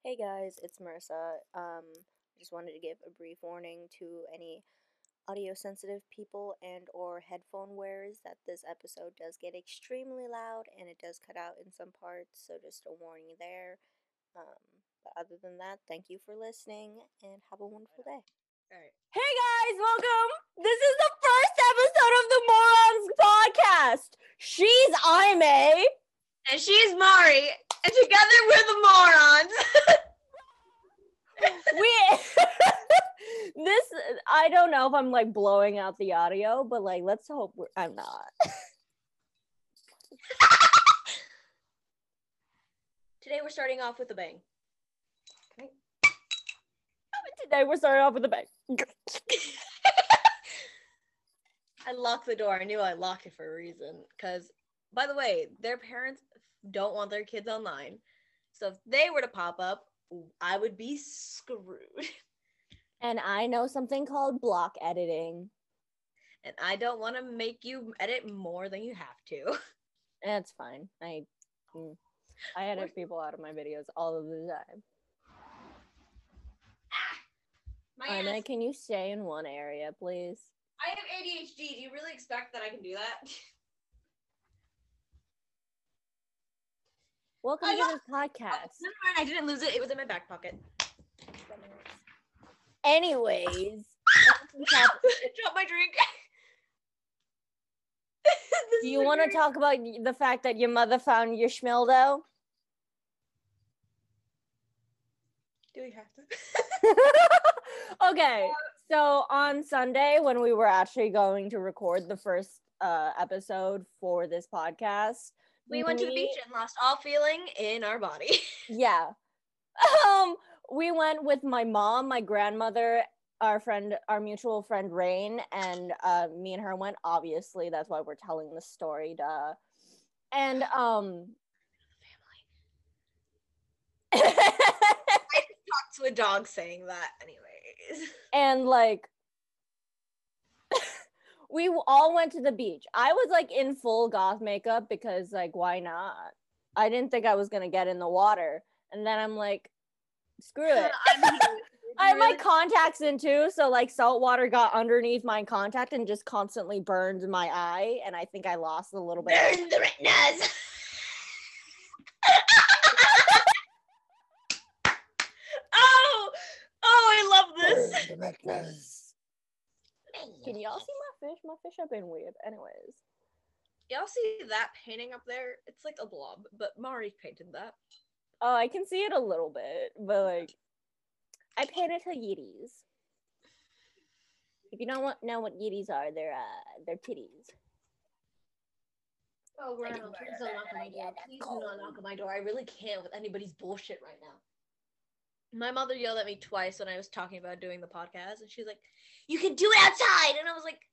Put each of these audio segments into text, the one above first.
Hey guys, it's Marissa. Um, I just wanted to give a brief warning to any audio sensitive people and or headphone wearers that this episode does get extremely loud and it does cut out in some parts, so just a warning there. Um, but other than that, thank you for listening and have a wonderful day. Alright. Hey guys, welcome. This is the first episode of the Morons podcast. She's Aime. And she's Mari, and together we're the morons. We this I don't know if I'm like blowing out the audio, but like let's hope we're, I'm not. Today we're starting off with a bang. Okay. Today we're starting off with a bang. I locked the door. I knew I locked it for a reason. Because, by the way, their parents don't want their kids online. So if they were to pop up, I would be screwed. And I know something called block editing. And I don't want to make you edit more than you have to. That's fine. I mm, I edit people out of my videos all of the time. Aime, can you stay in one area, please? I have ADHD. Do you really expect that I can do that? Welcome I to this podcast. Never mind, I didn't lose it. It was in my back pocket. Anyways, Drop my drink. Do you want to talk about the fact that your mother found your schmildo? Do we have to? okay, so on Sunday when we were actually going to record the first uh, episode for this podcast, we went to the beach and lost all feeling in our body. Yeah. Um, we went with my mom, my grandmother, our friend, our mutual friend Rain, and uh, me and her went. Obviously, that's why we're telling the story. Duh. And um, Talk to a dog saying that, anyways. and like we all went to the beach. I was like in full goth makeup because like why not? I didn't think I was gonna get in the water, and then I'm like, screw it. I'm had my contacts in too, so like salt water got underneath my contact and just constantly burned my eye, and I think I lost a little bit. Burn the retinas. oh, oh, I love this. Can y'all see my fish? My fish have been weird. Anyways, Y'all see that painting up there? It's like a blob, but Mari painted that. oh, I can see it a little bit, but like, I painted her yiddies. If you don't want, know what yiddies are, they're uh, they're titties. Oh, Grandma, Grandma, please please don't don't knock knock on my door. door. Please Please do do not not knock on my door. I really can't with anybody's bullshit right now. My mother yelled at me twice when I was talking about doing the podcast, and she's like, "You can do it outside," and I was like, "Hey."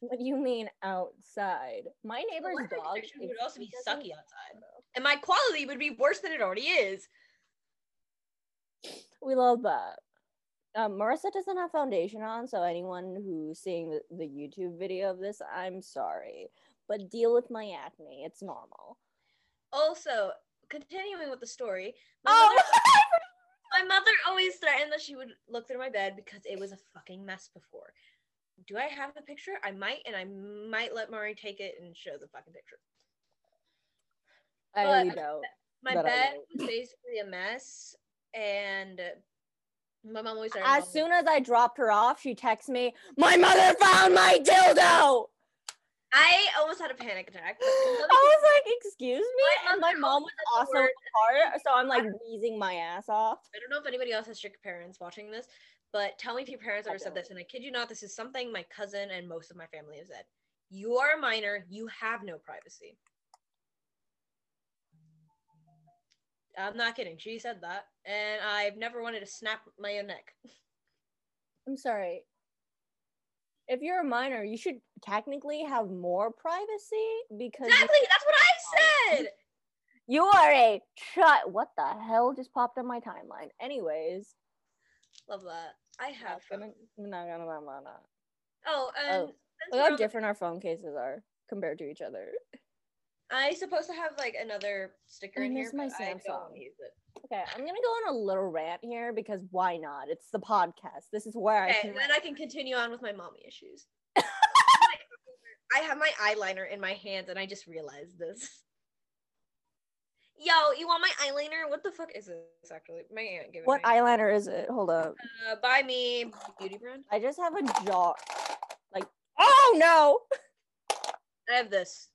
What do you mean outside? My neighbor's electric dog would also be sucky outside. And my quality would be worse than it already is. We love that. Um, Marissa doesn't have foundation on, so anyone who's seeing the, the YouTube video of this, I'm sorry. But deal with my acne. It's normal. Also, continuing with the story, my, Oh, mother, my mother always threatened that she would look through my bed because it was a fucking mess before. Do I have the picture? I might, and I might let Mari take it and show the fucking picture. I But- don't. My That bed was basically a mess, and my mom always. As soon as I dropped her off, she texts me, My mother found my dildo! I almost had a panic attack. I was like, Excuse me? My And my mom was also in the car, so I'm like wheezing my ass off. I don't know if anybody else has strict parents watching this, but tell me if your parents ever said this. And I kid you not, this is something my cousin and most of my family have said. You are a minor, you have no privacy. I'm not kidding. She said that. And I've never wanted to snap my own neck. I'm sorry. If you're a minor, you should technically have more privacy because you- Exactly, that's what I said. you are a shut. What the hell just popped on my timeline? Anyways, Love that. I have. Not gonna, phone. not gonna, not gonna, Oh, and Oh, Look how different our phone cases are compared to each other. I supposed to have like another sticker I in here, my but I don't Samsung. Okay, I'm gonna go on a little rant here because why not? It's the podcast. This is where I can. then I can continue on with my mommy issues. I have my eyeliner in my hands, and I just realized this. Yo, you want my eyeliner? What the fuck is this? Actually, my aunt gave it What me. eyeliner is it? Hold up. Uh, buy me beauty brand. I just have a jar. Like, oh no! I have this.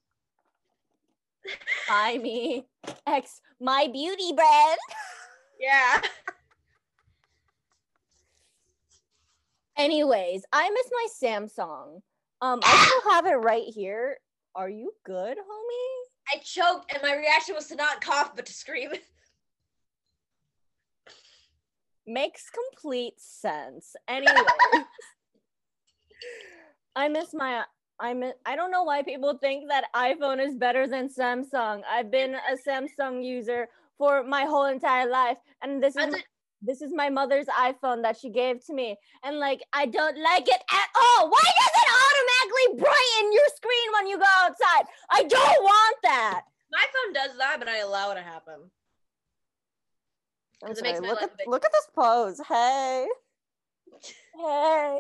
Buy me X my beauty brand. Yeah. Anyways, I miss my Samsung. Um, I still have it right here. Are you good, homie? I choked, and my reaction was to not cough, but to scream. Makes complete sense. Anyway, I miss my. I miss, I don't know why people think that iPhone is better than Samsung. I've been a Samsung user for my whole entire life, and this is a- this is my mother's iPhone that she gave to me, and like I don't like it at all. Why does it automatically brighten your screen when you go outside? I don't want that. My phone does that, but I allow it to happen. I'm 'Cause it makes look at big. look at this pose. Hey, hey.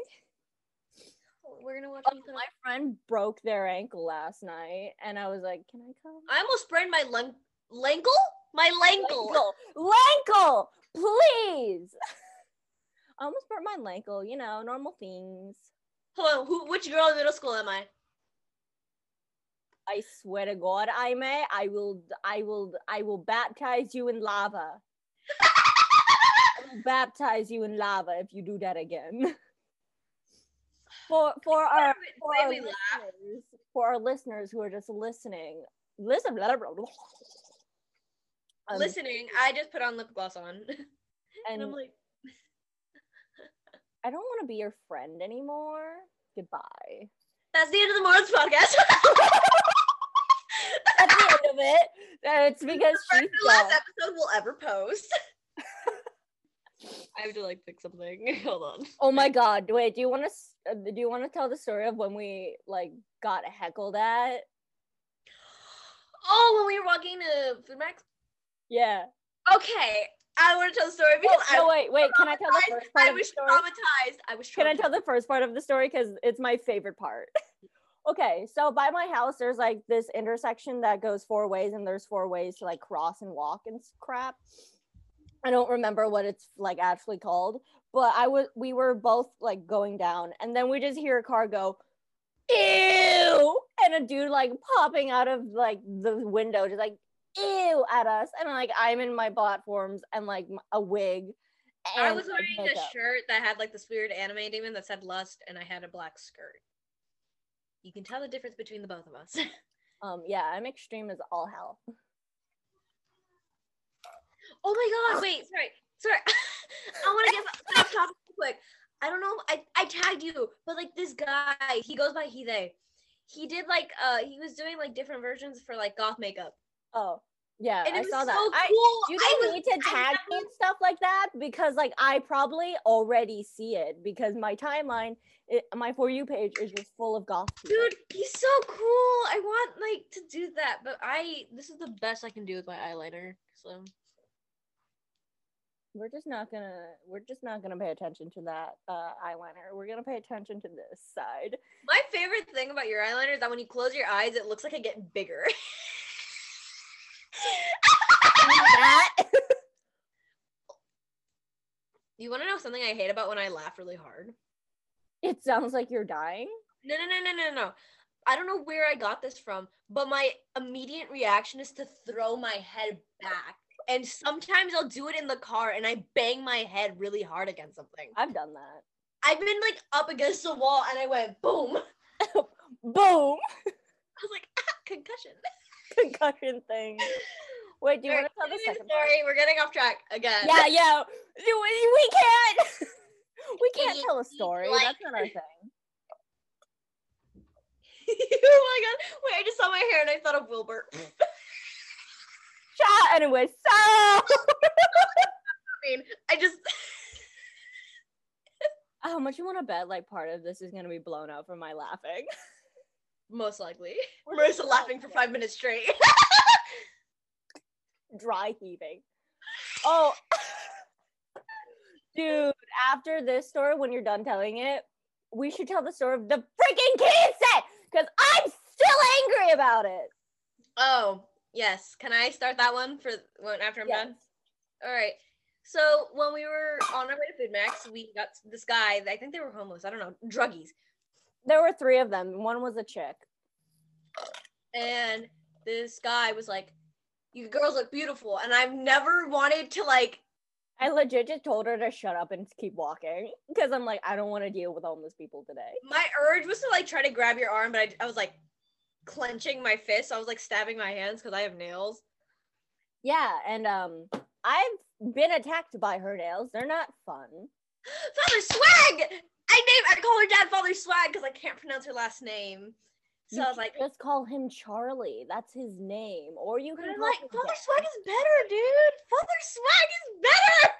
We're gonna watch. Oh, my friend broke their ankle last night, and I was like, "Can I come?" I almost sprained my lung- lankle. My lankle. Lankle, Lankle, please. I almost burnt my lankle. You know, normal things. Hold on. Who? Which girl in middle school am I? I swear to God, I may. I will. I will. I will baptize you in lava. Baptize you in lava if you do that again. For for our for our listeners, for our listeners who are just listening, listen. Um, Listening, I just put on lip gloss on, and, and I'm like, I don't want to be your friend anymore. Goodbye. that's the end of the Morons podcast. That's the end of it. It's because she's the last episode we'll ever post. I have to like pick something. Hold on. Oh my god! Wait, do you want to? Uh, do you want to tell the story of when we like got heckled at? Oh, when we were walking to FoodMaxx. Yeah. Okay, I want to tell the story Oh, because no, I, wait, wait. Can I tell the first part I of the was story? traumatized. I was. Can I tell the first part of the story because it's my favorite part? okay, so by my house, there's like this intersection that goes four ways, and there's four ways to like cross and walk and crap. I don't remember what it's like actually called, but I was we were both like going down, and then we just hear a car go, "Ew!" and a dude like popping out of like the window, just like "Ew" at us, and like I'm in my platforms and like a wig. I was wearing a shirt that had like this weird anime demon that said lust, and I had a black skirt. You can tell the difference between the both of us. Um, yeah, I'm extreme as all hell. oh my god! Wait, sorry, sorry. I want to get off topic real quick. I don't know. I I tagged you, but like this guy, he goes by he they. He did like uh he was doing like different versions for like goth makeup, Oh, yeah, and I saw so that. cool. I, you don't need to tag me and stuff like that because, like, I probably already see it because my timeline, it, my for you page is just full of goth people. Dude, he's so cool. I want like to do that, but I this is the best I can do with my eyeliner. So We're just not gonna, we're just not gonna pay attention to that uh, eyeliner. We're gonna pay attention to this side. my favorite thing about your eyeliner is that when you close your eyes, it looks like it get bigger. that you want to know something I hate about when I laugh really hard? it sounds like you're dying. No, no, no, no, no, no. I don't know where I got this from, but my immediate reaction is to throw my head back. And sometimes I'll do it in the car and I bang my head really hard against something. I've done that. I've been like up against the wall and I went boom. Boom. I was like, ah, concussion. concussion thing. Wait, do you want to tell the second part? We're getting off track again. Yeah, yeah. We, we can't. We can't tell a story. light. That's not our thing. oh my god. Wait, I just saw my hair and I thought of Wilbur. Chat anyway. So I mean, I just how oh, much you want to bet? Like part of this is gonna be blown out from my laughing. Most likely. Marissa laughing for five minutes straight. Dry heaving. Oh, dude! After this story, when you're done telling it, we should tell the story of the freaking key set because I'm still angry about it. oh, yes. Can I start that one for when after I'm Yes. done? All right. So when we were on our way to FoodMaxx, we got this guy. I think they were homeless. I don't know, druggies. There were three of them. One was a chick. and this guy was like, "You girls look beautiful," and I've never wanted to like. I legit just told her to shut up and keep walking because I'm like, I don't want to deal with homeless people today. My urge was to like try to grab your arm, but I, I was like clenching my fist. I was like stabbing my hands because I have nails. Yeah, and um, I've been attacked by her nails. They're not fun. Father Swag. I name I call her Dad Father Swag because I can't pronounce her last name. So You I was like, just call him Charlie. That's his name. Or you can like, Father Dad. Swag is better, dude. Father Swag is better.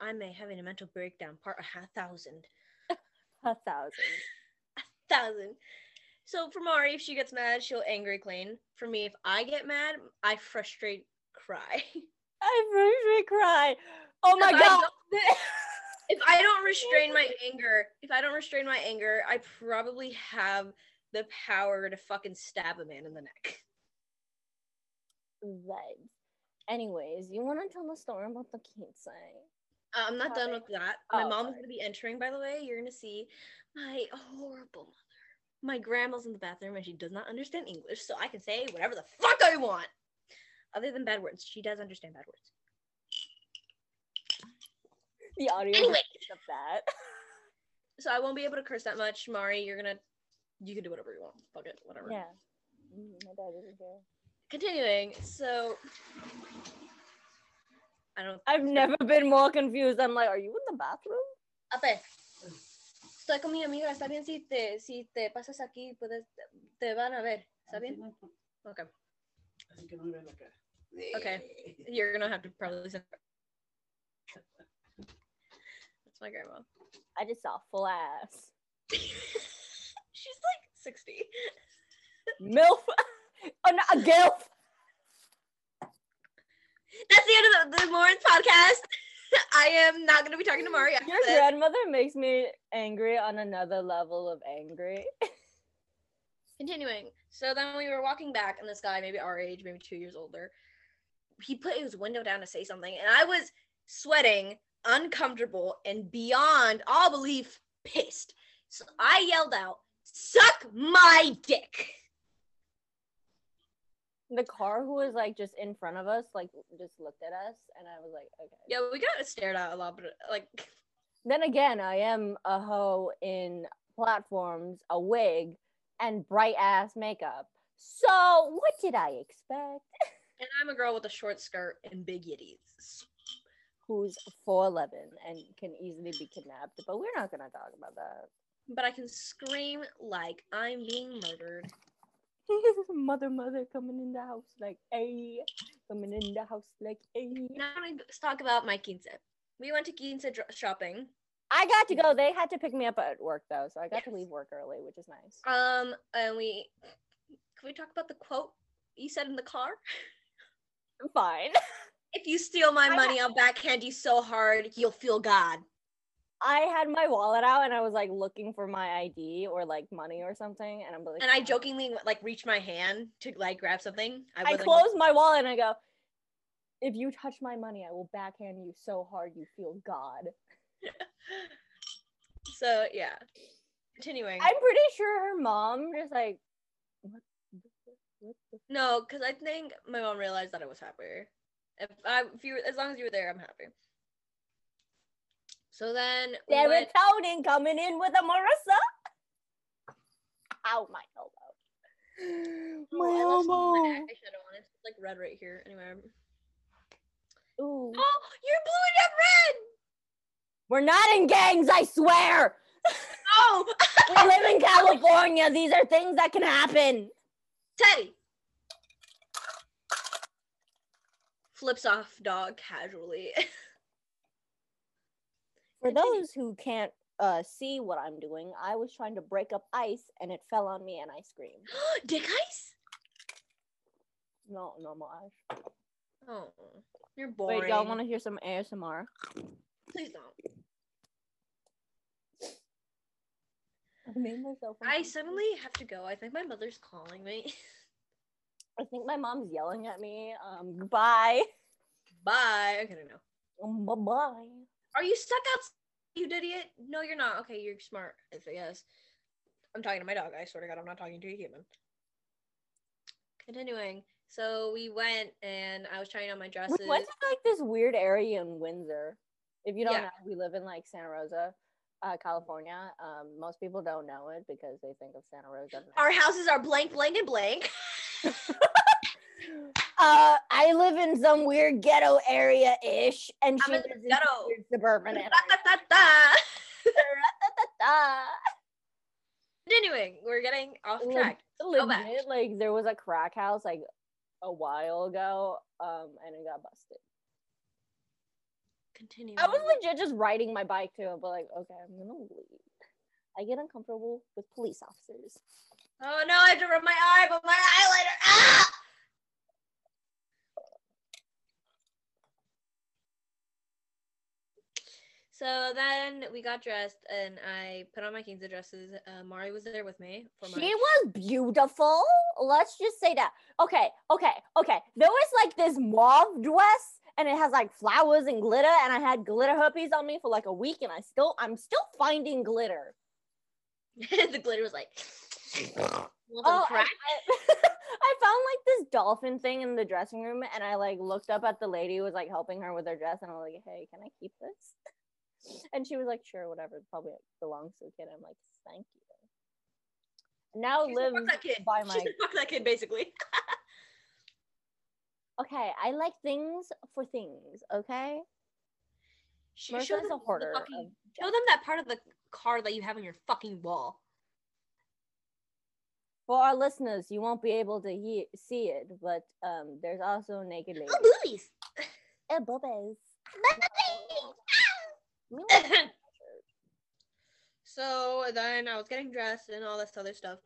I may having a mental breakdown. Part a thousand. a thousand. a thousand. So for Mari, if she gets mad, she'll angry clean. For me, if I get mad, I frustrate cry. I really cry. Oh my god. If I don't restrain my anger, if I don't restrain my anger, I probably have the power to fucking stab a man in the neck. Vibes. Anyways, you want to tell the story about the quince? Uh, I'm not done Sorry. with that. My Oh, mom is sorry. gonna be entering, by the way. You're gonna see my horrible mother. My grandma's in the bathroom and she does not understand English, so I can say whatever the fuck I want. Other than bad words, she does understand bad words. The audio Anyway. just picked up that. So I won't be able to curse that much. Mari, you're gonna you can do whatever you want. Fuck it, whatever. Yeah. Mm, My dad isn't here. Continuing, so I don't I've never been more confused. I'm like, are you in the bathroom? Ape. Estoy con mi amiga, está bien si te si te pasas aquí, puedes te van a ver. ¿Está bien? Okay. Así que no me vean la cara. Okay. You're gonna have to probably send My grandma. I just saw full ass. She's like 60. MILF. oh, no, a GILF. That's the end of the, the Lawrence podcast. I am not gonna be talking to Mari Your this. grandmother makes me angry on another level of angry. Continuing. So then we were walking back, and this guy, maybe our age, maybe two years older, he put his window down to say something, and I was sweating, uncomfortable, and beyond all belief pissed. So I yelled out, "Suck my dick!" the car who was like just in front of us, like just looked at us, and I was like, okay. Yeah, we got stared at a lot, but like, Then again, I am a hoe in platforms, a wig, and bright ass makeup. So what did I expect? and I'm a girl with a short skirt and big yitties. Who's 4'11 and can easily be kidnapped, but we're not gonna talk about that. But I can scream like I'm being murdered. mother, mother coming in the house like a, coming in the house like a. Now let's talk about my quince. We went to quince shopping. I got to go. They had to pick me up at work though, so I got to leave work early, which is nice. Um, and we can we talk about the quote you said in the car? I'm fine. If you steal my I money, I'll backhand you so hard you'll feel God. I had my wallet out and I was like looking for my ID or like money or something, and I'm like, And I jokingly like reached my hand to like grab something. I wasn't- closed my wallet and I go, if you touch my money, I will backhand you so hard you feel God. So yeah. Continuing. I'm pretty sure her mom just like, what? what No, because I think my mom realized that I was happy. If I, if you, as long as you were there, I'm happy. So then, Serotonin coming in with a Marissa. Ow, my elbow. Oh, I lost my eyeshadow on it. It's like red right here. Anyway. Ooh. Oh, you're blue and I'm red. We're not in gangs, I swear. Oh, We live in California. These are things that can happen. Teddy flips off dog casually. For those who can't uh, see what I'm doing. I was trying to break up ice, and it fell on me, and I screamed. Dick ice? No, normal ice. Oh, you're boring. Wait, y'all want to hear some ASMR? Please don't. I made myself. I suddenly have to go. I think my mother's calling me. I think my mom's yelling at me. Um, goodbye. Bye. Okay, no. Um, bye bye. Are you stuck out? You idiot. No, you're not. Okay, you're smart. I yes. I'm talking to my dog. I swear to God, I'm not talking to a human. Continuing. So we went and I was trying on my dresses. We went to like this weird area in Windsor. If you don't Yeah. know, we live in like Santa Rosa, uh, California. Um, most people don't know it because they think of Santa Rosa. Our houses are blank, blank, and blank. Uh, I live in some weird ghetto area ish, and I'm she in lives in ghetto. weird suburban. Continuing, we're getting off track. Legit, like there was a crack house like a while ago, um, and it got busted. Continuing. I was legit just riding my bike too, but like, okay, I'm gonna leave. I get uncomfortable with police officers. Oh no, I have to rub my eye, but my eyeliner. Ah! So then we got dressed, and I put on my quince dresses. Uh, Mari was there with me for my. She was beautiful. Let's just say that. Okay, okay, okay. There was like this mauve dress, and it has like flowers and glitter, and I had glitter herpes on me for like a week, and I still, I'm still finding glitter. the glitter was like. Oh, I. I, found like this dolphin thing in the dressing room, and I like looked up at the lady who was like helping her with her dress, and I was like, "Hey, can I keep this?" And she was like, "Sure, whatever. It probably belongs to the kid." I'm like, "Thank you." Now She said, lives that kid. by my. said, fuck that kid, basically. Okay, I like things for things. Okay, She show them a the fucking- show them that part of the car that you have on your fucking wall. For our listeners, you won't be able to hear, see it, but um, there's also naked ladies. Oh, boobies. Eh, boobies. so then I was getting dressed and all this other stuff.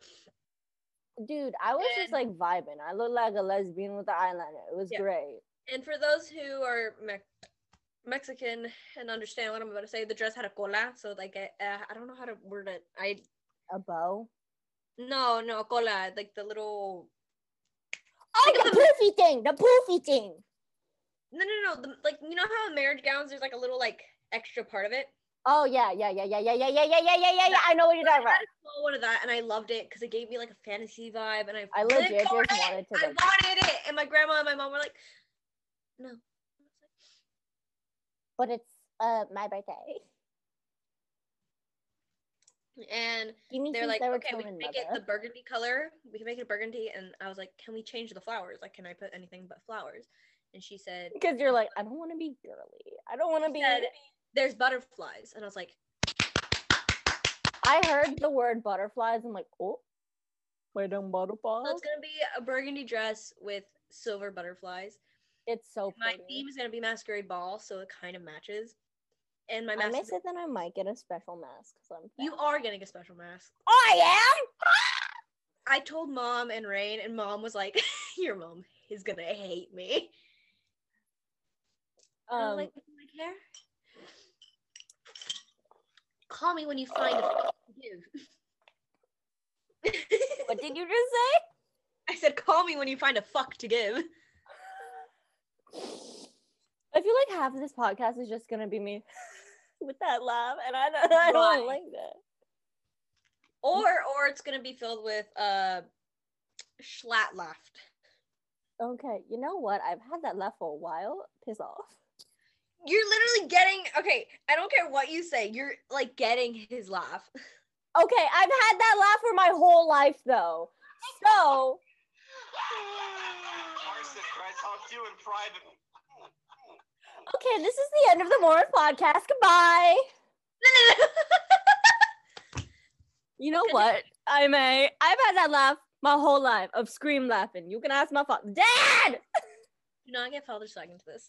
Dude, I was just like vibing. I looked like a lesbian with the eyeliner. It was Yeah. great. And for those who are Me- Mexican and understand what I'm about to say, the dress had a cola, so like uh, I don't know how to word it. I A bow. No no cola like the little Oh, Think the of the- poofy thing. The poofy thing. no no no the, like you know how in marriage gowns there's like a little like extra part of it. Oh yeah, yeah, yeah, yeah, yeah, yeah, yeah, yeah, yeah, yeah, yeah, yeah. I know what you're talking about. had small one of that, and I loved it because it gave me like a fantasy vibe, and I I legit just with it. wanted to, I like- wanted it, and my grandma and my mom were like, "No." But it's uh my birthday. And they're like, okay, we can make it the burgundy color. We can make it a burgundy. And I was like, can we change the flowers? Like, can I put anything but flowers? And she said, Because you're like, I don't want to be girly. I don't want to be. said, there's butterflies. And I was like, I heard the word butterflies. I'm like, oh, wait, them butterflies. so it's gonna be a burgundy dress with silver butterflies. It's so My pretty. theme is gonna be masquerade ball, so it kind of matches. And my I mask, may say that I might get a special mask you are getting a special mask. I am. I told mom and Rain, and mom was like, your mom is gonna hate me. Um, like. Call me when you find a fuck to give. what did you just say? I said, call me when you find a fuck to give. I feel like half of this podcast is just gonna be me with that laugh, and I don't, I don't Why? like that. Or or it's gonna be filled with uh schlatt laughed. Okay, you know what? I've had that laugh for a while. Piss off. You're literally getting okay. I don't care what you say. You're like getting his laugh. Okay, I've had that laugh for my whole life though. So Carson, can I talk to you in private? Okay, this is the end of the Morons podcast. Goodbye. You know what? I may. I've had that laugh my whole life of scream laughing. You can ask my father. Dad. Do not get father second to this.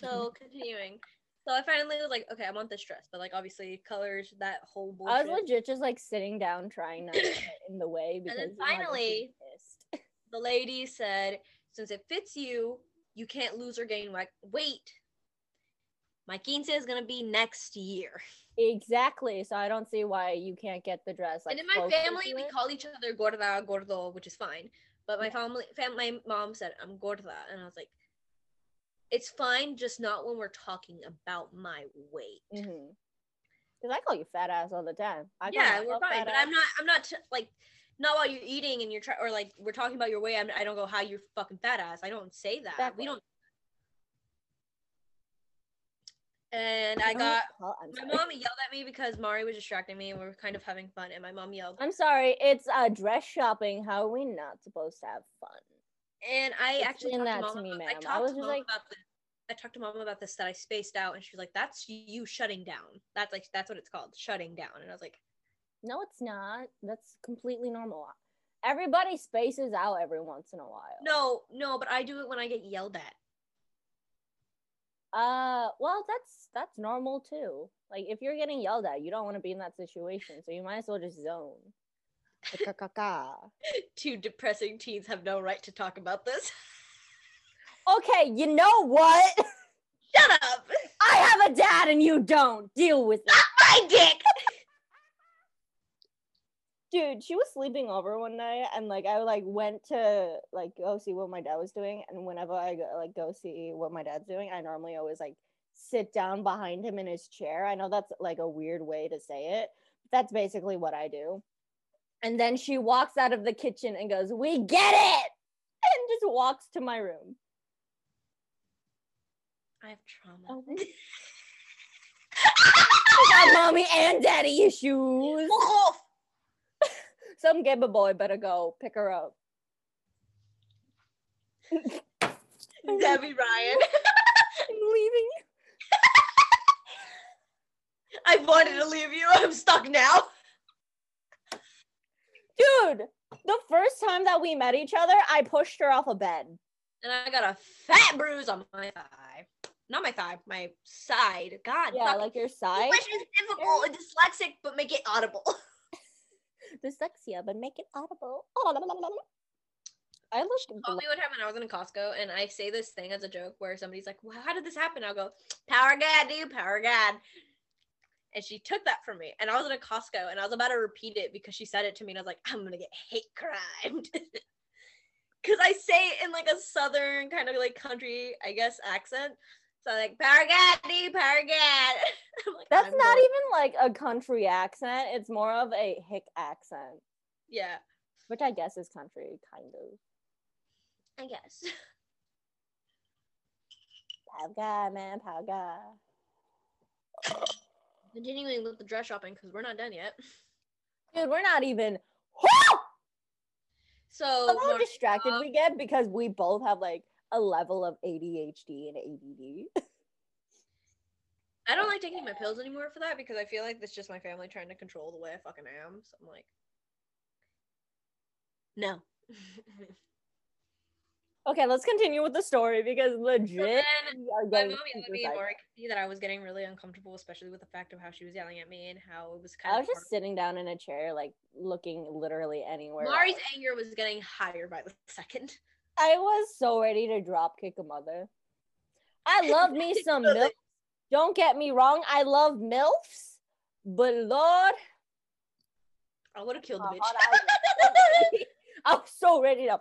So continuing, So I finally was like, okay, I want this dress, but like obviously colors, that whole bullshit. I was legit just like sitting down trying not to get in the way because then you know, I just was finally- the lady said, since it fits you, you can't lose or gain weight. My quince is gonna be next year. exactly. So I don't see why you can't get the dress. Like and in my family, we call each other gorda, gordo, which is fine. But my Yeah. family, fam- my mom said I'm gorda, and I was like, it's fine, just not when we're talking about my weight. Mhm. Cause I call you fat ass all the time. I yeah, we're fine, but ass. I'm not. I'm not t- like not while you're eating and you're trying, or like we're talking about your weight. I'm, I don't go, "How you fucking fat ass." I don't say that. Exactly. We don't. And I don't got my mom yelled at me because Mari was distracting me and we were kind of having fun. And my mom yelled, I'm sorry. It's uh, dress shopping. How are we not supposed to have fun? and I actually talked that to to mom. me, about. I I was to mom like- about this. I talked to mom about this that I spaced out, and she was like, "That's you shutting down. That's like that's what it's called, shutting down." And I was like, No, it's not. That's completely normal. Everybody spaces out every once in a while. "No, no," but I do it when I get yelled at. Uh, well, that's that's normal too. Like if you're getting yelled at, you don't want to be in that situation, so you might as well just zone. Two depressing teens have no right to talk about this. okay, you know what? Shut up, I have a dad and you don't. Deal with it. my dick. Dude, she was sleeping over one night and like I like went to like go see what my dad was doing and whenever I go like go see what my dad's doing, I normally always like sit down behind him in his chair. I know that's like a weird way to say it. But that's basically what I do. And then she walks out of the kitchen and goes, "We get it." And just walks to my room. I have trauma. Oh. I got mommy and daddy issues. Fuck off. Some gabba boy better go pick her up. Debby Ryan. I'm leaving. I wanted to leave you. I'm stuck now. Dude, the first time that we met each other, I pushed her off a bed. And I got a fat bruise on my thigh. Not my thigh, my side. God. Yeah, fucking- like your side. English is difficult and dyslexic, but make it audible. Dyslexia, but make it audible. Oh, I look Told me one time when I was in Costco, and I say this thing as a joke where somebody's like, well, "How did this happen?" I'll go, "Power God, dude, power God." And she took that from me, and I was in a Costco, and I was about to repeat it because she said it to me, and I was like, "I'm gonna get hate crimed," because I say it in like a southern kind of like country, I guess, accent. So like, "Power God, dude, power God." I'm like, That's "I'm not going-" even like a country accent. It's more of a hick accent, Yeah, which I guess is country, kind of. I guess. Guy, man, guy. Continuing with the dress shopping because we're not done yet. Dude, we're not even. So Look how distracted uh, we get because we both have like a level of ADHD and ADD. I don't like taking my pills anymore for that because I feel like that's just my family trying to control the way I fucking am. So I'm like, no. Okay, let's continue with the story because legit are my mom yelled me and sidetracked. Mari could see that I was getting really uncomfortable, especially with the fact of how she was yelling at me and how it was kind I of. was just sitting down in a chair, like looking literally anywhere. Mari's else. anger was getting higher by the second. I was so ready to drop kick a mother. I love me some Really? milf. Don't get me wrong, I love milfs, but Lord, I would have killed the bitch. I was. I was so ready to.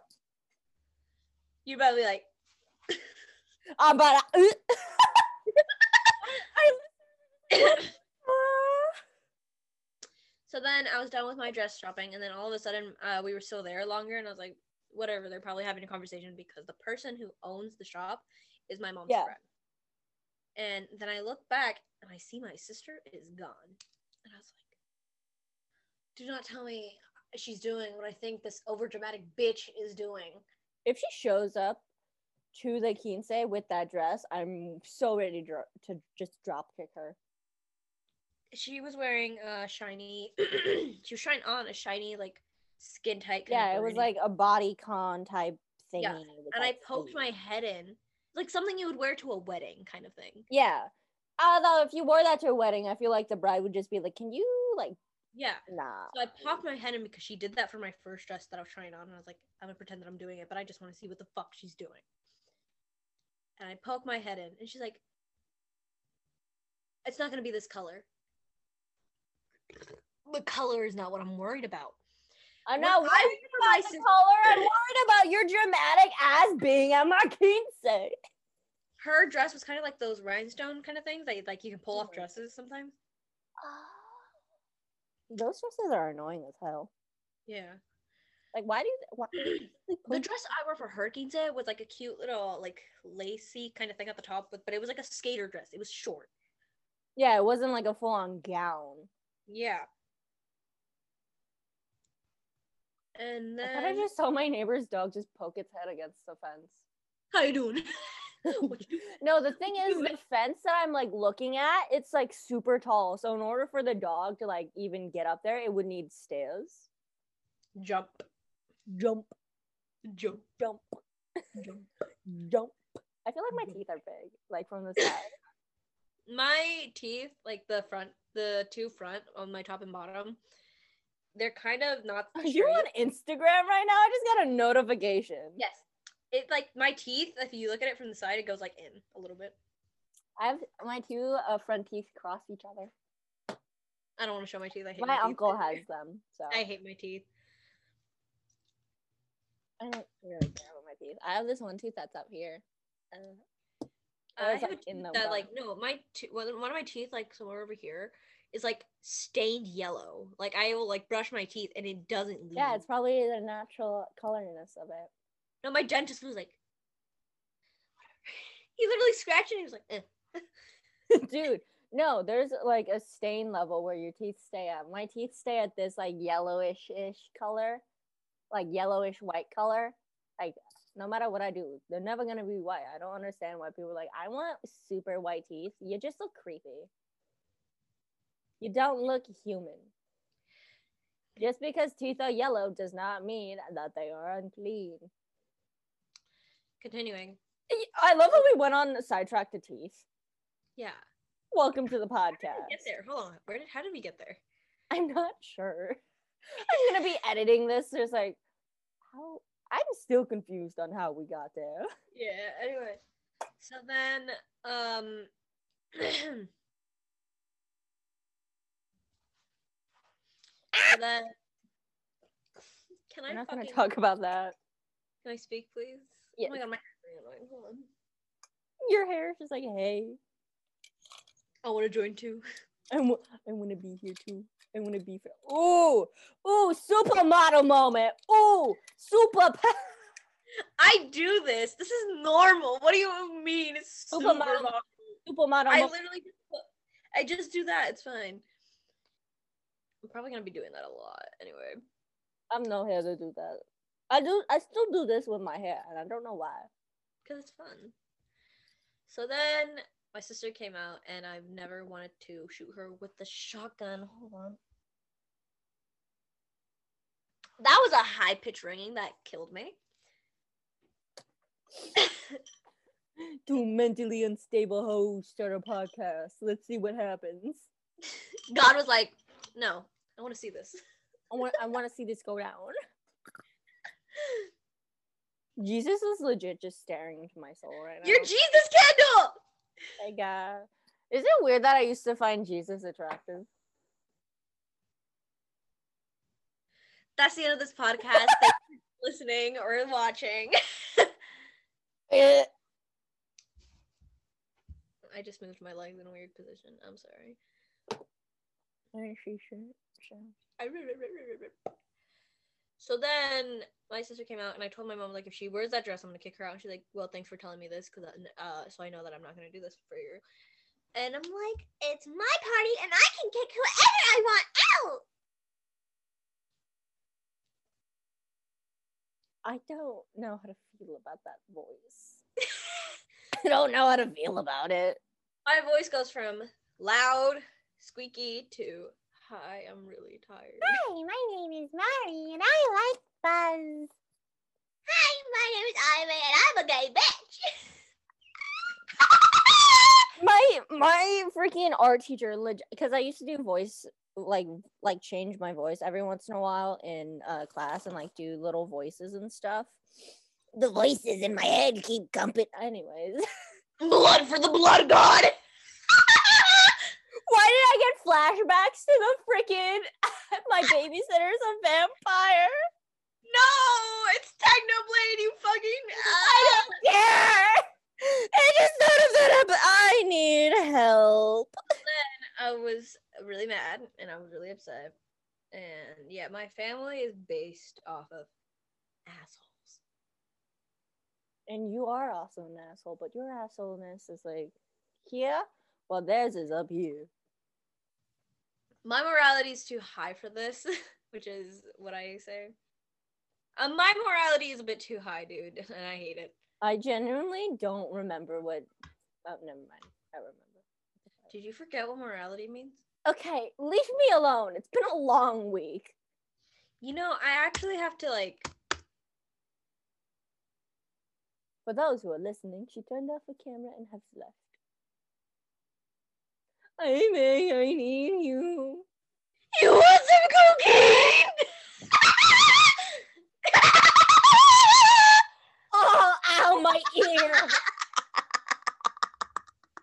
you better be like, I'm about to. So then I was done with my dress shopping, and then all of a sudden uh, we were still there longer, and I was like, whatever. They're probably having a conversation because the person who owns the shop is my mom's Yeah. friend. And then I look back and I see my sister is gone, and I was like, do not tell me she's doing what I think this overdramatic bitch is doing. if she shows up to the quince with that dress, I'm so ready to, dro- to just drop kick her. She was wearing a shiny. she was trying on a shiny like skin tight. kind of Yeah, it was like a body con type thing. Yeah, and I poked my head in, like something you would wear to a wedding, kind of thing. Yeah, Although if you wore that to a wedding, I feel like the bride would just be like, "Can you like Yeah. nah?" So I popped my head in because she did that for my first dress that I was trying on, and I was like, I'm gonna pretend that I'm doing it, but I just want to see what the fuck she's doing. And I poke my head in, and she's like, "It's not gonna be this color. The color is not what I'm worried about." I'm not worried remember my the color. I'm worried about your dramatic ass being at my quince. Her dress was kind of like those rhinestone kind of things that like you can pull off dresses sometimes. Uh, those dresses are annoying as hell. Yeah. Like, why do you? Why do you The dress I wore for Hurricanes Day was like a cute little like lacy kind of thing at the top, but but it was like a skater dress. It was short. yeah, it wasn't like a full on gown. Yeah. And I then thought I just saw my neighbor's dog just poke its head against the fence. how you doing? You- No, the thing is, the fence that I'm like looking at, it's like super tall. So in order for the dog to like even get up there, it would need stairs. Jump, Jump, jump, jump, jump. jump. I feel like my teeth are big, like from the side. My teeth, like the front, the two front on my top and bottom, they're kind of not. Are you on. Instagram right now? I just got a notification. Yes. It like my teeth. If you look at it from the side, it goes like in a little bit. I have my two uh, front teeth cross each other. I don't want to show my teeth. I hate My teeth. uncle has them, so I hate my teeth. I don't really care about my teeth. I have this one tooth that's up here. Uh, I it's, have like, in the that like no, my to- one of my teeth like somewhere over here is like stained yellow. Like I will like brush my teeth and it doesn't leave. yeah, it's probably the natural coloriness of it. no. My dentist was like, he literally scratched it. And he was like, eh. Dude, no, there's like a stain level where your teeth stay at. My teeth stay at this like yellowish ish color, like yellowish white color. Like no matter what I do, they're never gonna be white. I don't understand why people are like, I want super white teeth. You just look creepy. You don't look human. Just because teeth are yellow does not mean that they are unclean. Continuing. I love how we went on the sidetrack to teeth. Yeah. Welcome to the How did podcast. we Get there. Hold on. Where did? How did we get there? I'm not sure. I'm gonna be editing this. There's like, how? I'm still confused on how we got there. Yeah. Anyway. So then, um. so then. Can I I'm not fucking, gonna talk about that. Can I speak, please? Yes. Oh my god, my hair's really annoying. Hold on. Your hair is just like, hey, I want to join too. I w- I want to be here too. I want to be. For- oh, ooh, supermodel moment. Oh, super. I do this. This is normal. What do you mean? It's super Supermodel. normal. supermodel. I literally just, I just do that. It's fine. I'm probably gonna be doing that a lot anyway. I'm no hair to do that. I do. I still do this with my hair, and I don't know why. Cause it's fun. So then my sister came out, and I've never wanted to shoot her with the shotgun. Hold on. That was a high pitch ringing that killed me. Two mentally unstable hoes start a podcast. Let's see what happens. God was like, "No, I want to see this." I want. I want to see this go down. Jesus is legit just staring into my soul right now. Your Jesus candle. My God. Is it weird that I used to find Jesus attractive? That's the end of this podcast. Thank you for listening or watching. Eh. I just moved my legs in a weird position. I'm sorry. Eh, she should- sure. So then my sister came out and I told my mom like if she wears that dress I'm gonna kick her out. And she's like, "Well, thanks for telling me this because uh, so I know that I'm not gonna do this for you." And I'm like, "It's my party and I can kick whoever I want out." I don't know how to feel about that voice. I don't know how to feel about it. My voice goes from loud, squeaky to "Hi, I'm really tired." Hi, my name is Mari, and I like Buzz. Hi, my name is Ivy and I'm a gay bitch. My my freaking art teacher, because I used to do voice, like like change my voice every once in a while in uh, class and like do little voices and stuff. The voices in my head keep comping. Anyways, Blood for the blood god. Why did I get flashbacks to the freaking my babysitter's a vampire? No, it's Technoblade, you fucking. I don't care. I just thought of that up. I need help. Then I was really mad and I was really upset. And yeah, my family is based off of assholes. And you are also an asshole, but your assholeness is like here, Well, theirs is up here. My morality is too high for this, which is what I say. Uh, my morality is a bit too high, dude, and I hate it. I genuinely don't remember what. Oh, never mind. I remember. Did you forget what morality means? Okay, leave me alone. It's been a long week. You know, I actually have to like. For those who are listening, she turned off the camera and has left. Aimee, I need you. You want some cocaine? Oh, ow, my ear.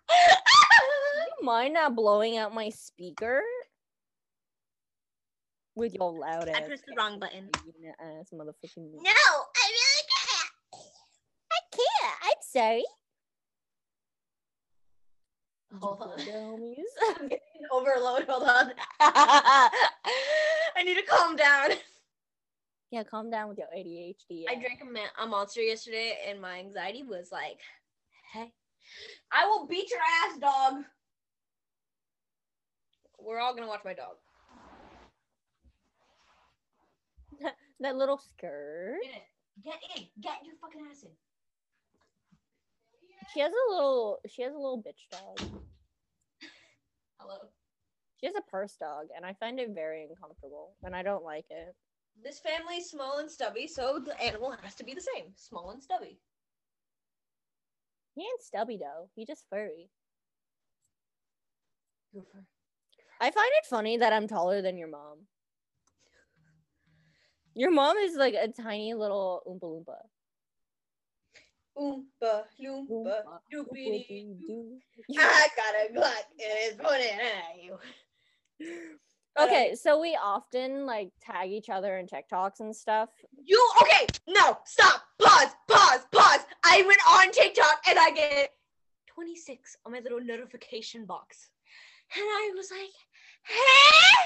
you mind not blowing out my speaker? With your loud ass. I pressed the wrong button. Ass motherfucking. No, I really can't. I can't. I'm sorry. Hold on. Homies. I'm getting overload. Hold on. I need to calm down. Yeah, calm down with your ADHD. I drank a, ma- a monster yesterday, and my anxiety was like, "Hey, I will beat your ass, dog." We're all gonna watch my dog. that little skirt. Get in. Get in. Get your fucking ass in. She has a little. She has a little bitch dog. Hello. She has a purse dog, and I find it very uncomfortable, and I don't like it. This family's small and stubby, so the animal has to be the same, small and stubby. He ain't stubby though. He just furry. Goofer. I find it funny that I'm taller than your mom. Your mom is like a tiny little oompa loompa. Oompa loompa Oompa, doopity. oompa-doo-doo. I got a Glock and it's pointing at you. Okay, so we often like tag each other in TikToks and stuff. You okay? No, stop. Pause. Pause. Pause. I went on TikTok and I get 26 on my little notification box, and I was like, "Hey,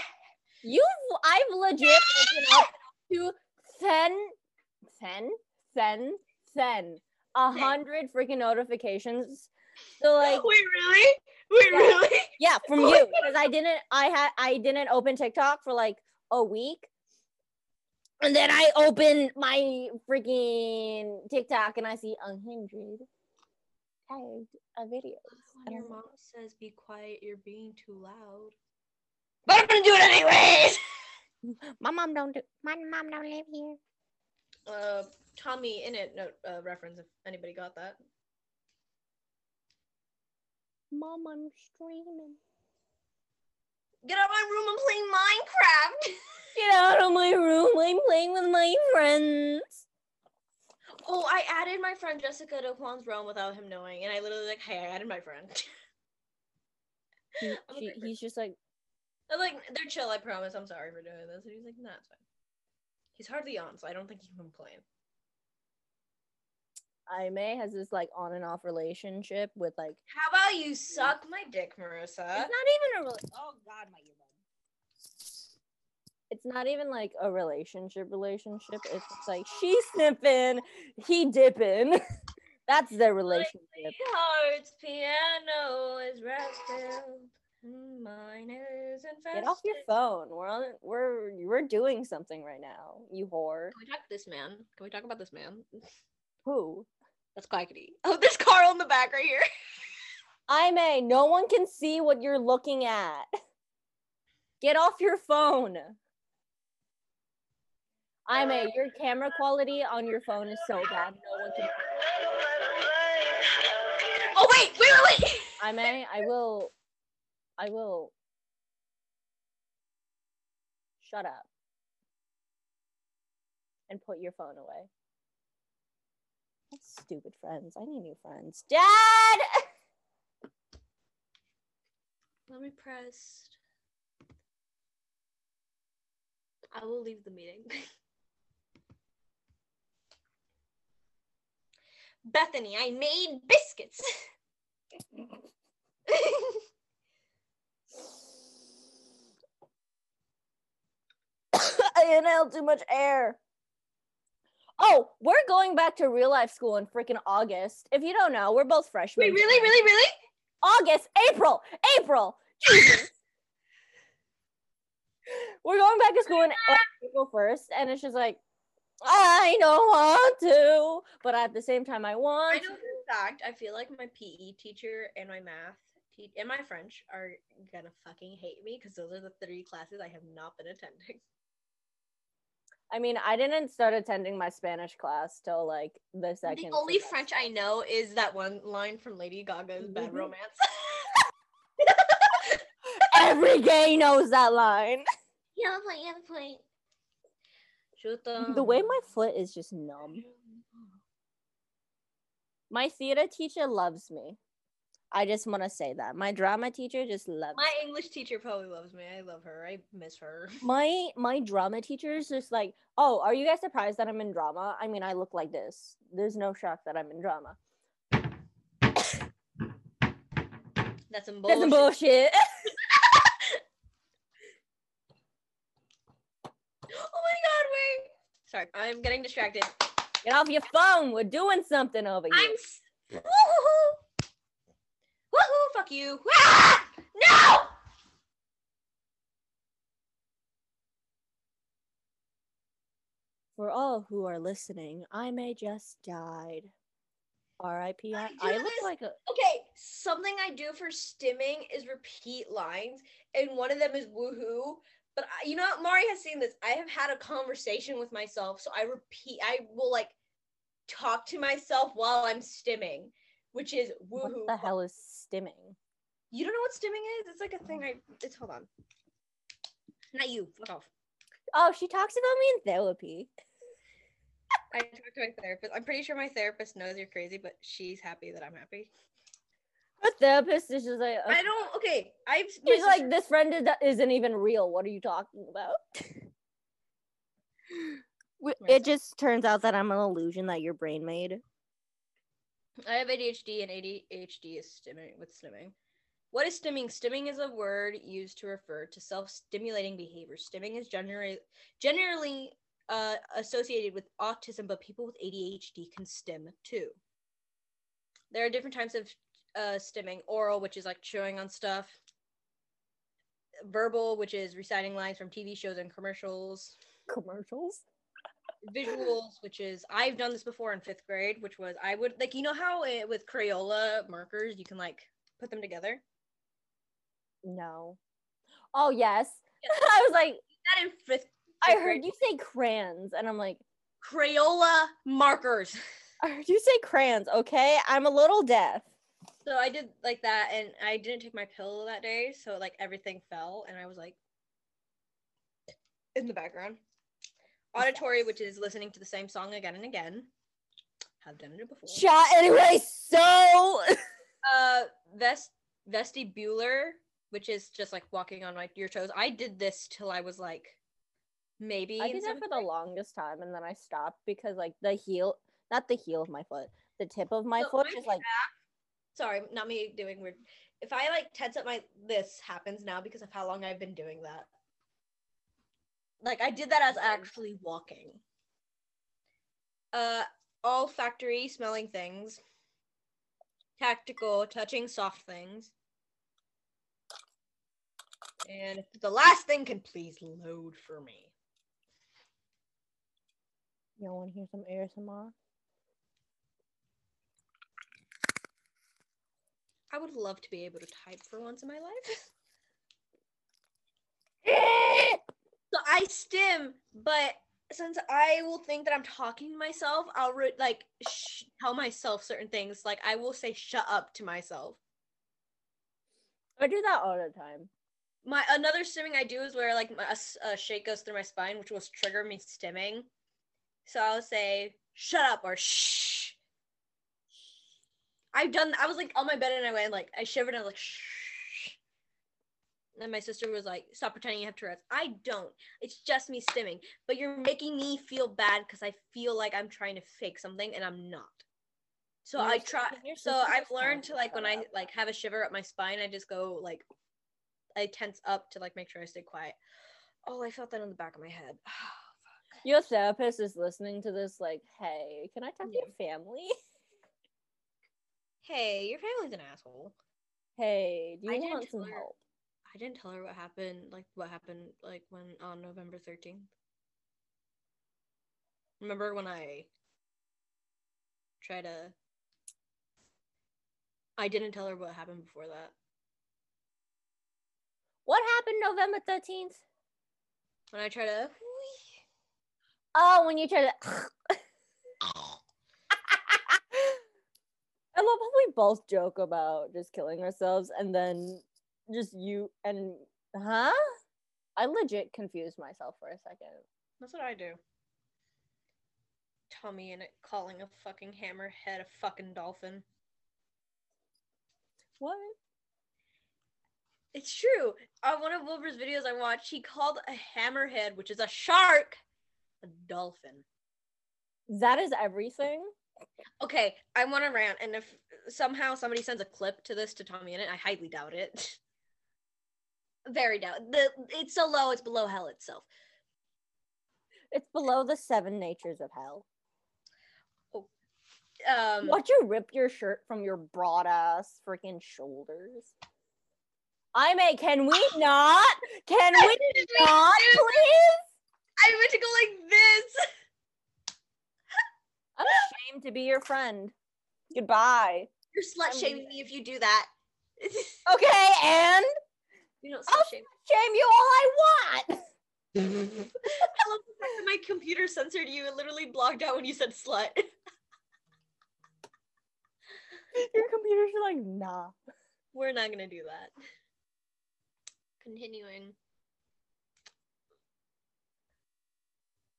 You, I've legit opened up to ten, ten, ten, ten, a hundred freaking notifications. So like, Wait, really? Wait, Yeah. really? yeah, from you because I didn't, I had, I didn't open TikTok for like a week, and then I open my freaking TikTok and I see a hundred tagged uh, videos. When And your mom says be quiet, you're being too loud. But I'm gonna do it anyways. My mom don't do. My mom don't live here. Uh, Tommy Innit note uh, reference if anybody got that. Mom, I'm streaming. Get out of my room! I'm playing Minecraft. Get out of my room! I'm playing with my friends. oh, I added my friend Jessica to Juan's realm without him knowing, and I literally like, hey, I added my friend. He, she- great he's just like, I'm like, they're chill. I promise. I'm sorry for doing this. And he's like, nah, it's fine. He's hardly on, so I don't think he can complain. Aimee has this like on and off relationship with like. How about you suck my dick, Marissa? It's not even a. Rela- oh God, my earbud. It's not even like a relationship. Relationship. It's just like she sniffing, he dipping. That's their relationship. Heart's piano is rested. Mine is infested. Get off your phone. We're on. We're we're doing something right now. You whore. Can we talk to this man? Can we talk about this man? Who? That's Quackity. Oh, there's Carl in the back right here. Aimee. no one can see what you're looking at. Get off your phone. Aimee. your camera quality on your phone is so bad. No one can. Oh wait, wait, wait, wait. I may. I will. I will. Shut up. And put your phone away. That's stupid friends. I need new friends. Dad! Let me press. I will leave the meeting. Bethany, I made biscuits. I inhaled too much air. Oh, we're going back to real life school in freaking August. If you don't know, we're both freshmen. Wait, really, really, really? August, April, April. Jesus. We're going back to school in April 1st, and it's just like, I don't want to, but at the same time, I want. I know for a fact, I feel like my PE teacher and my math te- and my French are gonna fucking hate me because those are the three classes I have not been attending. I mean, I didn't start attending my Spanish class till like the second. the only semester. French I know is that one line from Lady Gaga's Bad Mhm. Romance. Every gay knows that line. yeah, point, yeah, point. Shoot The way my foot is just numb. My theater teacher loves me. I just want to say that. My drama teacher just loves my English teacher probably loves me. I love her. I miss her. my my drama teacher is just like, oh, are you guys surprised that I'm in drama? I mean, I look like this. There's no shock that I'm in drama. That's some That's bullshit. some bullshit. oh my god, wait. Sorry, I'm getting distracted. Get off your phone. We're doing something over here. I'm. S- Woohoo! Woohoo! Fuck you! Ah! No! For all who are listening, Aimee just died. R.I.P. I, I I look this- like a Okay, something I do for stimming is repeat lines, and one of them is woohoo. But I, you know, what? Mari has seen this. I have had a conversation with myself, so I repeat. I will like talk to myself while I'm stimming, which is woohoo. what the hell is stimming? You don't know what stimming is? It's like a thing. I. It's hold on. Not you. Fuck off. Oh, she talks about me in therapy. I talked to my therapist. I'm pretty sure my therapist knows you're crazy, but she's happy that I'm happy. Her therapist is just like, uh, I don't. Okay, I've. she's like, this friend is, isn't even real. What are you talking about? It just turns out that I'm an illusion that your brain made. I have ADHD, and ADHD is stimming with stimming. What is stimming? Stimming is a word used to refer to self-stimulating behavior. Stimming is generally generally uh, associated with autism, but people with ADHD can stim too. There are different types of uh, stimming: oral, which is like chewing on stuff; verbal, which is reciting lines from TV shows and commercials; Commercials? Visuals, which is I've done this before in fifth grade, which was I would like you know how it, with Crayola markers you can like put them together. No. Oh, yes. Yes. I was like, That in fifth. I heard grade. you say crayons, and I'm like, Crayola markers. I heard you say crayons, okay? I'm a little deaf. So I did like that, and I didn't take my pill that day, so like everything fell, and I was like in the background. Auditory, which is listening to the same song again and again. Have done it before. Shot anyway, so uh vest vestibular which is just like walking on like your toes i did this till i was like maybe I did that for the longest time and then I stopped because like the heel not the heel of my foot, the tip of my So foot my is like sorry not me doing weird if i like tense up my this happens now because of how long i've been doing that like i did that as actually walking. Uh olfactory smelling things. Tactile touching soft things. And the last thing can please load for me. Y'all want to hear some ASMR? i would love to be able to type for once in my life So I stim, but since I will think that I'm talking to myself, I'll re- like sh- tell myself certain things. Like I will say "shut up" to myself. I do that all the time. My another stimming I do is where like my, a, a shake goes through my spine, which will trigger me stimming. So I'll say "shut up" or "shh." I've done. I was like on my bed and I went like I shivered and I was like "shh." And my sister was like, "Stop pretending you have Tourette's." I don't. It's just me stimming. But you're making me feel bad because I feel like I'm trying to fake something and I'm not. So Your I try. So I've learned to like when I like have a shiver up my spine, I just go like I tense up to like make sure I stay quiet. Oh, I felt that on the back of my head. Your therapist is listening to this, like, hey, can I talk to your family? hey, your family's an asshole. Hey, do you didn't want some help? I didn't tell her what happened, like what happened, like when on November thirteenth. Remember when I tried to? I didn't tell her what happened before that. What happened November 13th? When I tried to. Oh, when you try to. I love how we both joke about just killing ourselves and then just you and. Huh? I legit confused myself for a second. That's what I do. Tommy Innit calling a fucking hammerhead a fucking dolphin. What? It's true. On one of Wilbur's videos I watched, he called a hammerhead, which is a shark, a dolphin. That is everything? Okay, I want to rant, and if somehow somebody sends a clip to this to Tommy Innit, I highly doubt it. Very doubt. The it's so low, it's below hell itself. It's below the seven natures of hell. Um, Watch you rip your shirt from your broad ass freaking shoulders. Aimee. Can we not? Can we not, please? I meant to go like this. I'm ashamed to be your friend. Goodbye. You're slut shaming me if you do that. Okay, and you don't I'll shame. shame you all I want. I love the fact that my computer censored you and literally blocked out when you said slut. Your computer's like, nah. We're not gonna do that. Continuing.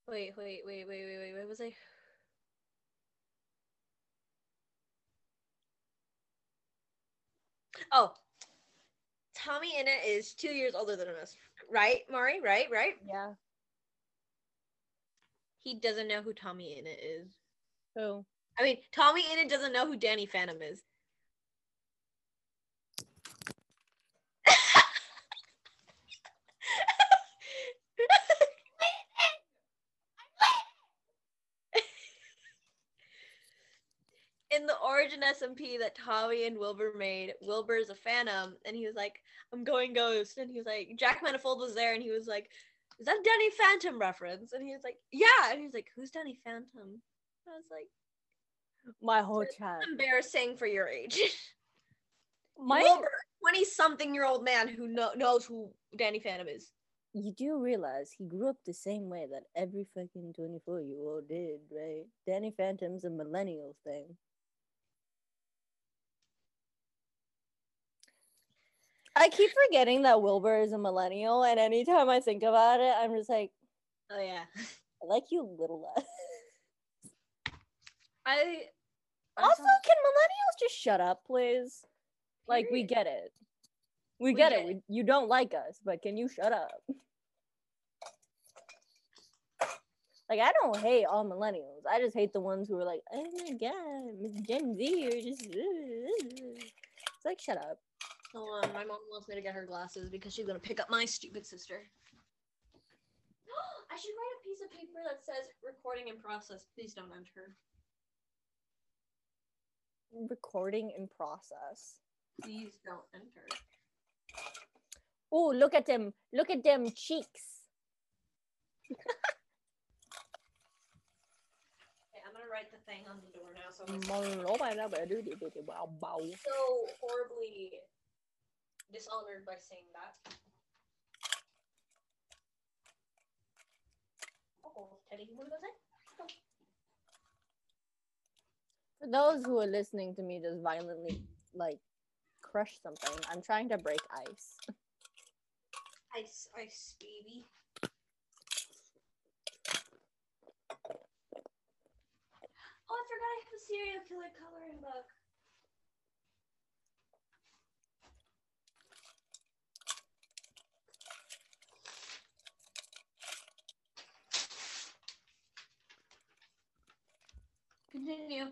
Wait, wait, wait, wait, wait, wait. Where was I? Oh, Tommy Innit is two years older than us, right, Mari? Right, right. Yeah. He doesn't know who Tommy Innit is. Who? I mean, Tommy Innit doesn't know who Danny Phantom is. In the origin SMP that Tommy and Wilbur made, Wilbur is a phantom, and he was like, "I'm going ghost," and he was like, Jack Manifold was there, and he was like, "Is that Danny Phantom reference?" And he was like, "Yeah," and he was like, "Who's Danny Phantom?" I was like, My whole chat. embarrassing for your age. My Wilbur, 20 something year old man who kno- knows who Danny Phantom is. you do realize he grew up the same way that every fucking 24 year old did, right? Danny Phantom's a millennial thing. I keep forgetting that Wilbur is a millennial, and anytime I think about it, I'm just like, Oh, yeah. I like you a little less. I. I Also, saw- can millennials just shut up, please? Like, we get it. We, We get, get it. We, you don't like us, but can you shut up? Like, I don't hate all millennials. I just hate the ones who are like, oh my god, Miss Gen Z, or just. It's like, shut up. Hold uh, on, my mom wants me to get her glasses because she's gonna pick up my stupid sister. I should write a piece of paper that says recording in process. Please don't enter. Recording in process. Please don't enter. Oh, look at them. Look at them cheeks. Okay, I'm gonna write the thing on the door now so I'm Wow, wow. so horribly dishonored by saying that. Oh, Teddy, you wanna go say? For those who are listening to me just violently like crush something. I'm trying to break ice. Ice, ice, baby. Oh, I forgot I have a serial killer coloring book. Continue.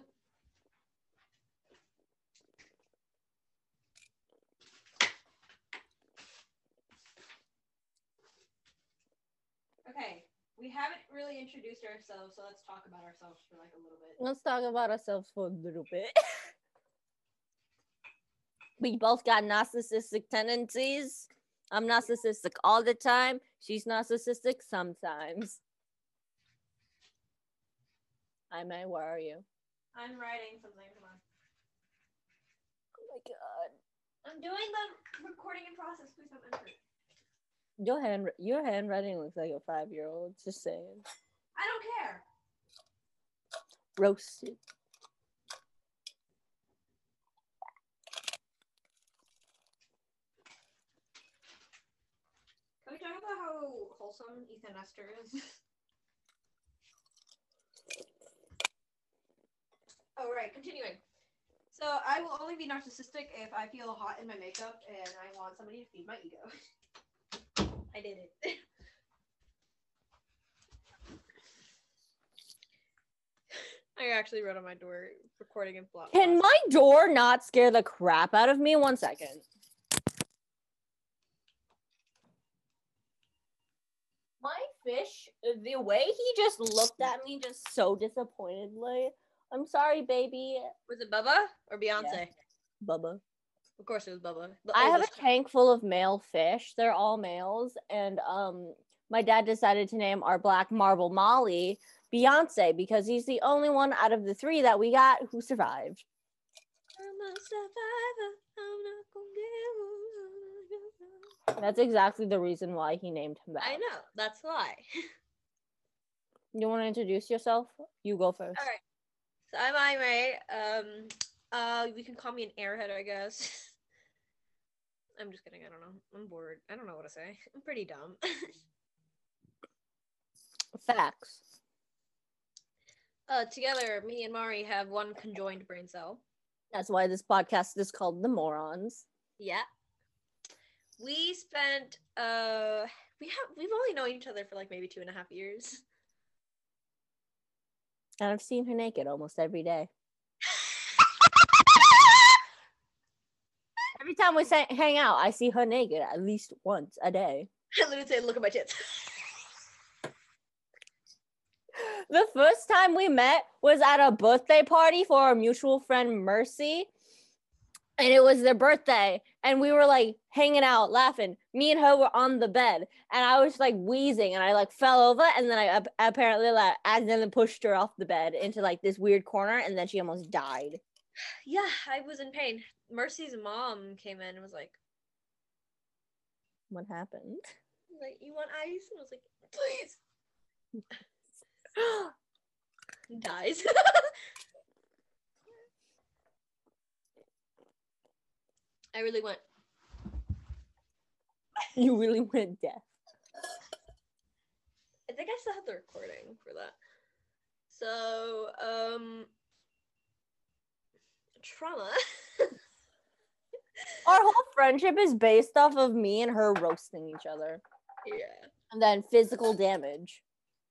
Okay, we haven't really introduced ourselves, so let's talk about ourselves for like a little bit. Let's talk about ourselves for a little bit. we both got narcissistic tendencies. I'm narcissistic all the time. She's narcissistic sometimes. Aimee, where are you? I'm writing something. Come on. Oh my god. I'm doing the recording in process. Please don't enter. Your hand your handwriting looks like a five year old. Just saying. I don't care. Roasted. Can we talk about how wholesome Ethan Esther is? oh, right. Continuing. So I will only be narcissistic if I feel hot in my makeup and I want somebody to feed my ego. I did it. I actually wrote on my door recording in block. Can my door not scare the crap out of me? One second. My fish, the way he just looked at me just so disappointedly. I'm sorry, baby. Was it Bubba or Beyonce? Bubba. Of course it was Bubba. I have a tank full of male fish. They're all males. And um my dad decided to name our black marble Molly Beyonce because he's the only one out of the three that we got who survived. I'm a survivor. I'm not gonna give. That's exactly the reason why he named him that. I know. That's why. You want to introduce yourself? You go first. All right. So I'm Aimee. Um, uh, you can call me an airhead, I guess. I'm just kidding. I don't know. I'm bored. I don't know what to say. I'm pretty dumb. Facts. uh, together, me and Mari have one conjoined brain cell. That's why this podcast is called The Morons. Yeah. We spent uh we have we've only known each other for like maybe two and a half years. And I've seen her naked almost every day. Every time we say, hang out, I see her naked at least once a day. I literally say, look at my tits. The first time we met was at a birthday party for our mutual friend Mercy. And it was their birthday. And we were like hanging out, laughing. Me and her were on the bed. And I was like wheezing and I like fell over. And then I ap- apparently like accidentally pushed her off the bed into like this weird corner. And then she almost died. yeah, I was in pain. Mercy's mom came in and was like, What happened? like, you want ice? And I was like, please. Dies. I really went. you really went deaf. I think I still have the recording for that. So, um, trauma. Our whole friendship is based off of me and her roasting each other. yeah. And then physical damage.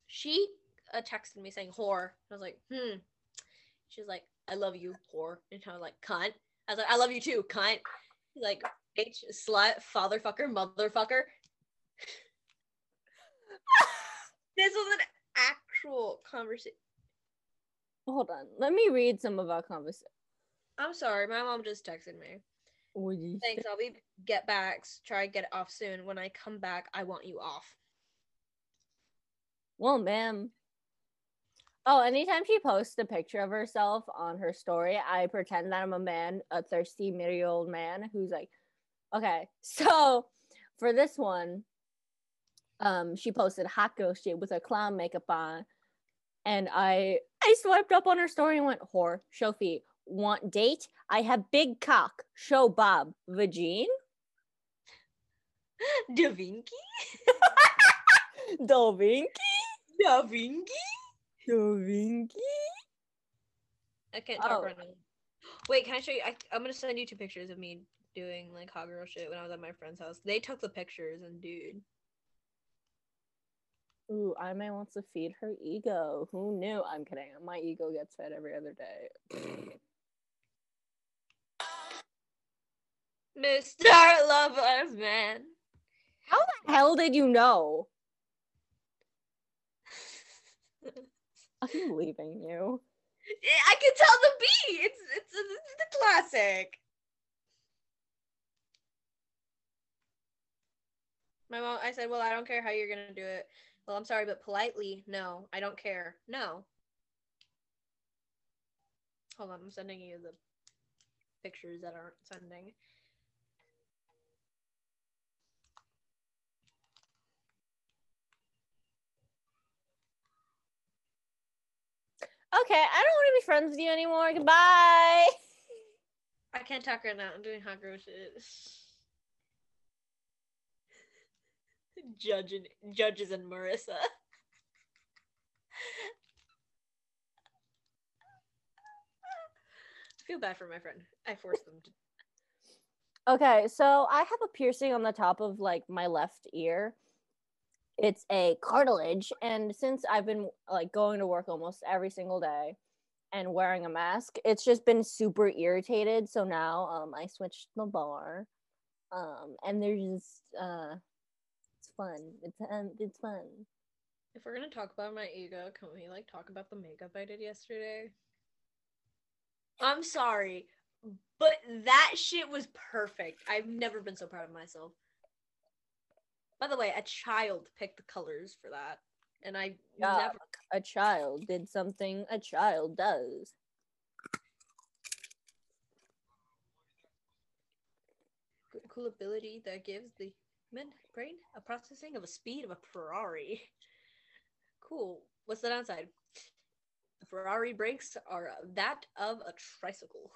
She uh, texted me saying whore. I was like, hmm. She's like, I love you, whore. And I was like, cunt. I was like, I love you too, cunt. Like, bitch, slut, fatherfucker, motherfucker. this was an actual conversation. Hold on. Let me read some of our conversation. I'm sorry, my mom just texted me. Thanks, I'll be get back. Try to get it off soon. When I come back, I want you off. Well, ma'am. Oh, anytime she posts a picture of herself on her story, I pretend that I'm a man, a thirsty middle old man who's like, okay. So for this one, um, she posted hot girl shit with her clown makeup on, and I I swiped up on her story and went whore show feet. want date? I have big cock. Show Bob. Vagine? Da Vinci? Da Vinci? Da Vinci? Da Vinci? I can't talk Oh. right now. Wait, can I show you? I, I'm gonna send you two pictures of me doing like hot girl shit when I was at my friend's house. They took the pictures and dude. Ooh, I may want to feed her ego. Who knew? I'm kidding. My ego gets fed every other day. Mr. Lovers Man. How the hell did you know? I'm leaving you. I can tell the. It's it's, it's the classic. My mom. I said, "Well, I don't care how you're gonna do it." Well, I'm sorry, but politely, no. I don't care. No. Hold on, I'm sending you the pictures that aren't sending. Okay, I don't want to be friends with you anymore. Goodbye. I can't talk right now. I'm doing hot girl shit. Judge and, judges and Marissa. I feel bad for my friend. I forced them to. Okay, so I have a piercing on the top of like my left ear. It's a cartilage, and since I've been like going to work almost every single day and wearing a mask, it's just been super irritated. So now um I switched the bar. Um and there's just uh it's fun. It's um, it's fun. If we're gonna talk about my ego, can we like talk about the makeup I did yesterday? I'm sorry, but that shit was perfect. I've never been so proud of myself. By the way, a child picked the colors for that, and I Yeah. never. A child did something a child does. Cool- ability that gives the human brain a processing of a speed of a Ferrari. Cool. What's the downside? The Ferrari brakes are that of a tricycle.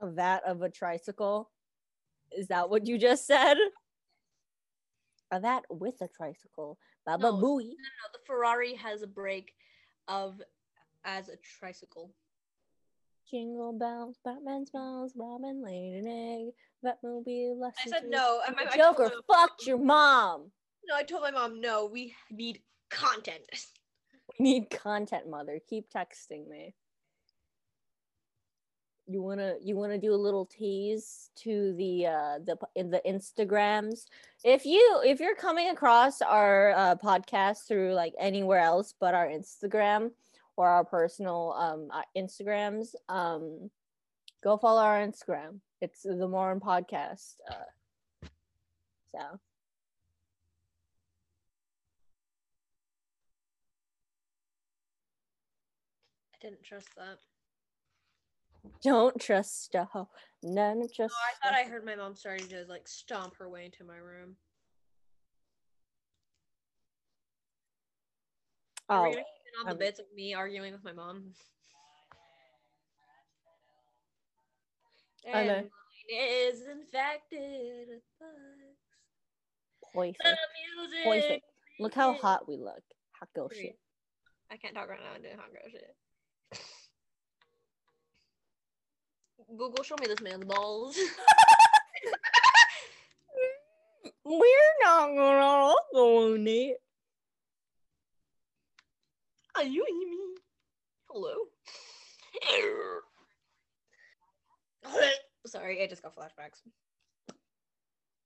That of a tricycle. Is that what you just said? That with a tricycle. Baba No, booey. No, the Ferrari has a brake of as a tricycle. Jingle bells, Batman smiles, Robin laid an egg. Batmobile left. I said no. I, I, I Joker my- fucked your mom. No, I told my mom no. We need content. We need content, mother. Keep texting me. You wanna you wanna do a little tease to the uh the in the Instagrams. If you if you're coming across our uh, podcast through like anywhere else but our Instagram or our personal um uh, Instagrams, um go follow our Instagram. It's the Moron Podcast. Uh, so I didn't trust that. Don't trust a hoe. None No, trust. I thought I heard my mom starting to like stomp her way into my room. Oh, on the um, bits of me arguing with my mom? I And know. mine is infected with bugs. poison. Poison. Look how hot we look. Hot girl shit. I can't talk right now. I'm doing hot girl shit. Google, show me this man's balls. We're not gonna go on it. Are you hear me? Hello. Sorry, I just got flashbacks.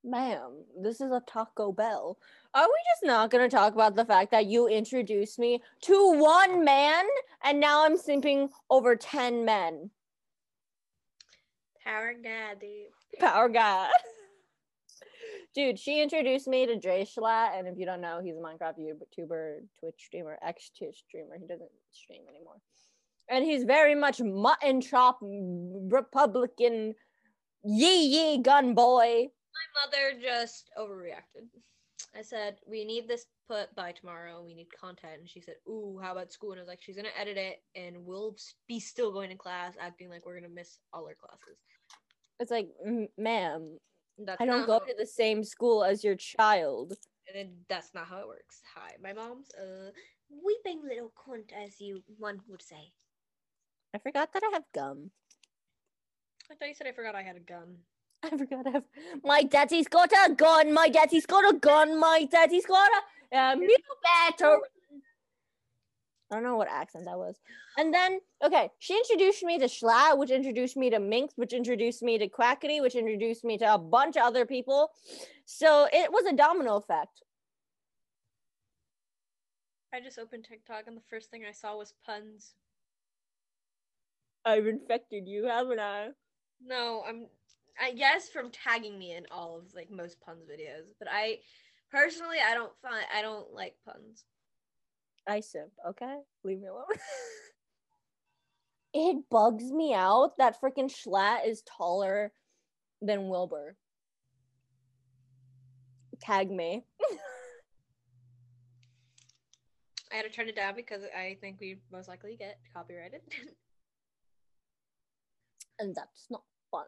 Ma'am, this is a Taco Bell. Are we just not gonna talk about the fact that you introduced me to one man and now I'm simping over 10 men? Power God, dude. Power guy. Dude, she introduced me to Dre Schlatt, and if you don't know, he's a Minecraft YouTuber, Twitch streamer, ex Twitch streamer. He doesn't stream anymore. And he's very much mutton chop Republican yee yee gun boy. My mother just overreacted. I said, we need this put by tomorrow. We need content. And she said, ooh, how about school? And I was like, she's going to edit it and we'll be still going to class acting like we're going to miss all our classes. It's like, ma'am, That's I don't go to the same school as your child. And then that's not how it works. Hi, my mom's a weeping little cunt, as you one would say. I forgot that I have gum. I thought you said I forgot I had a gun. I forgot I have. My daddy's got a gun. My daddy's got a gun. My daddy's got a. Uh, new better. I don't know what accent that was. And then, okay, she introduced me to Schlatt, which introduced me to Minx, which introduced me to Quackity, which introduced me to a bunch of other people. So it was a domino effect. I just opened TikTok and the first thing I saw was puns. I've infected you, haven't I? No, I'm I guess from tagging me in all of like most puns videos, but I personally I don't find I don't like puns. I simp, okay? Leave me alone. it bugs me out that freaking Schlatt is taller than Wilbur. Tag me. I had to turn it down because I think we most likely get copyrighted. And that's not fun.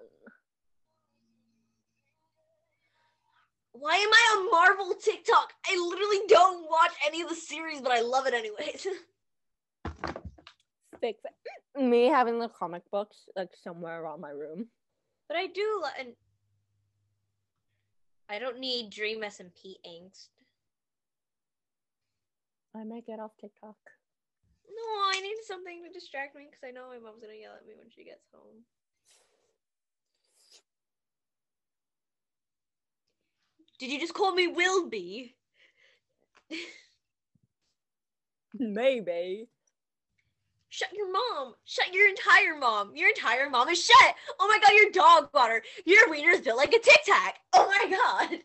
Why am I on Marvel TikTok? I literally don't watch any of the series, but I love it anyways. Fake mm, me having the comic books like somewhere around my room. but I do lo- and I don't need Dream SMP angst. I might get off TikTok. No, I need something to distract me because I know my mom's gonna yell at me when she gets home. Did you just call me Wilby? Maybe. Shut your mom. Shut your entire mom. Your entire mom is shut. Oh my god, your dog water. Your wiener's built like a tic tac. Oh my god.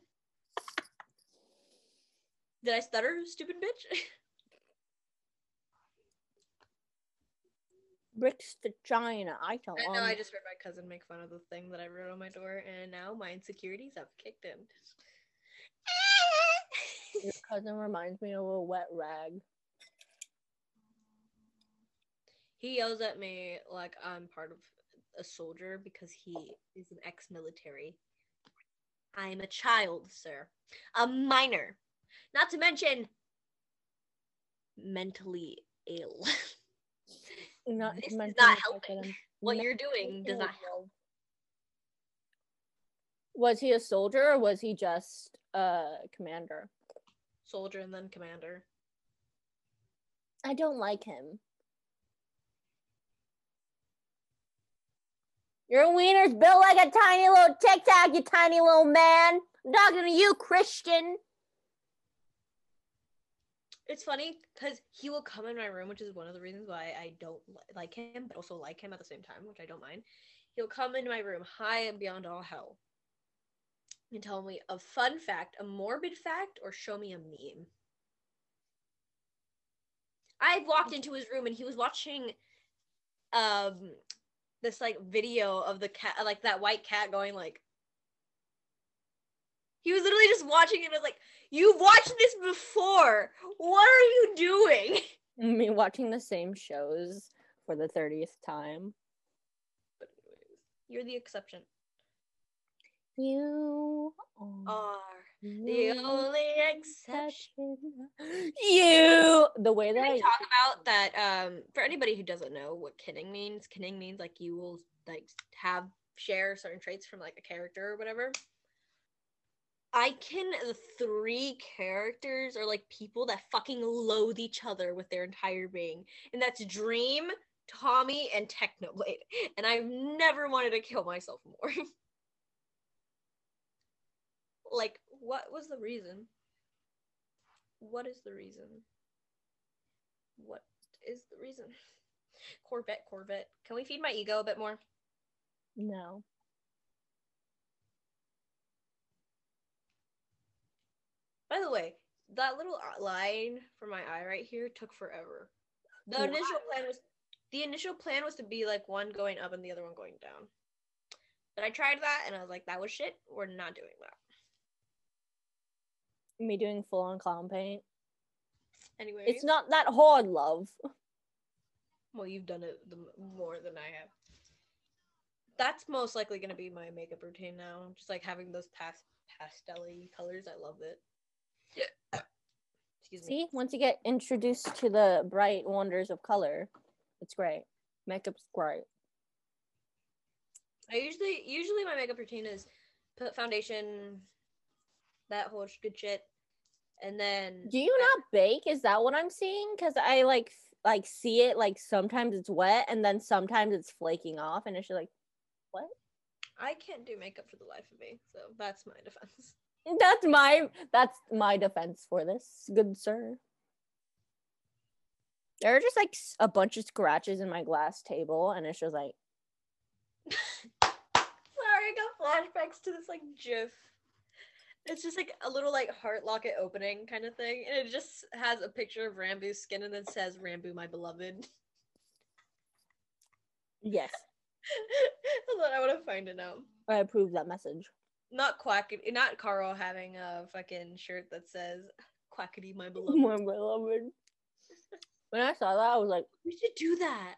Did I stutter, stupid bitch? Bricks to China. I don't I know, I just heard my cousin make fun of the thing that I wrote on my door, and now my insecurities have kicked in. Your cousin reminds me of a wet rag. he yells at me like I'm part of a soldier because he is an ex military. I'm a child, sir. A minor. Not to mention mentally ill. Not This is not the fact that helping. What you're doing does not help. Was he a soldier or was he just a commander? Soldier and then commander. I don't like him. Your wiener's built like a tiny little tic tac, you tiny little man. I'm talking to you, Christian. It's funny because he will come in my room, which is one of the reasons why I don't like him, but also like him at the same time, which I don't mind. He'll come into my room high and beyond all hell and tell me a fun fact, a morbid fact, or show me a meme. I walked into his room and he was watching um this like video of the cat like that white cat going like he was literally just watching it and was like You've watched this before. What are you doing? Me watching the same shows for the 30th time. But anyways, you're the exception. You are the only exception. You the way that I we talk about that? Um, for anybody who doesn't know what kinning means, kinning means like you will like have share certain traits from like a character or whatever. I can the three characters are like people that fucking loathe each other with their entire being, and that's Dream, Tommy, and Technoblade. And I've never wanted to kill myself more. like, what was the reason? What is the reason? What is the reason? Corvette, Corvette. Can we feed my ego a bit more? no. By the way, that little line for my eye right here took forever. The Why? initial plan was the initial plan was to be like one going up and the other one going down. But I tried that and I was like, that was shit. We're not doing that. Me doing full on clown paint. Anyway, It's not that hard, love. Well, you've done it the, more than I have. That's most likely going to be my makeup routine now. Just like having those past pastel-y colors. I love it. Yeah. Excuse me. See, once you get introduced to the bright wonders of color, it's great. Makeup's great. I usually usually my makeup routine is put foundation, that whole good shit, and then Do you not bake? Is that what I'm seeing? Because I like like see it like sometimes it's wet and then sometimes it's flaking off, and it's just like, what? I can't do makeup for the life of me. So that's my defense. That's my that's my defense for this, good sir. There are just like a bunch of scratches in my glass table, and it's just like, Sorry, I got flashbacks to this like GIF. It's just like a little like heart locket opening kind of thing, and it just has a picture of Ranboo's skin and then says "Ranboo, my beloved." yes, Hold on, I want to find it now. I approve that message. Not quack, not Carl having a fucking shirt that says "Quackity, my beloved." My beloved. When I saw that, I was like, We should do that.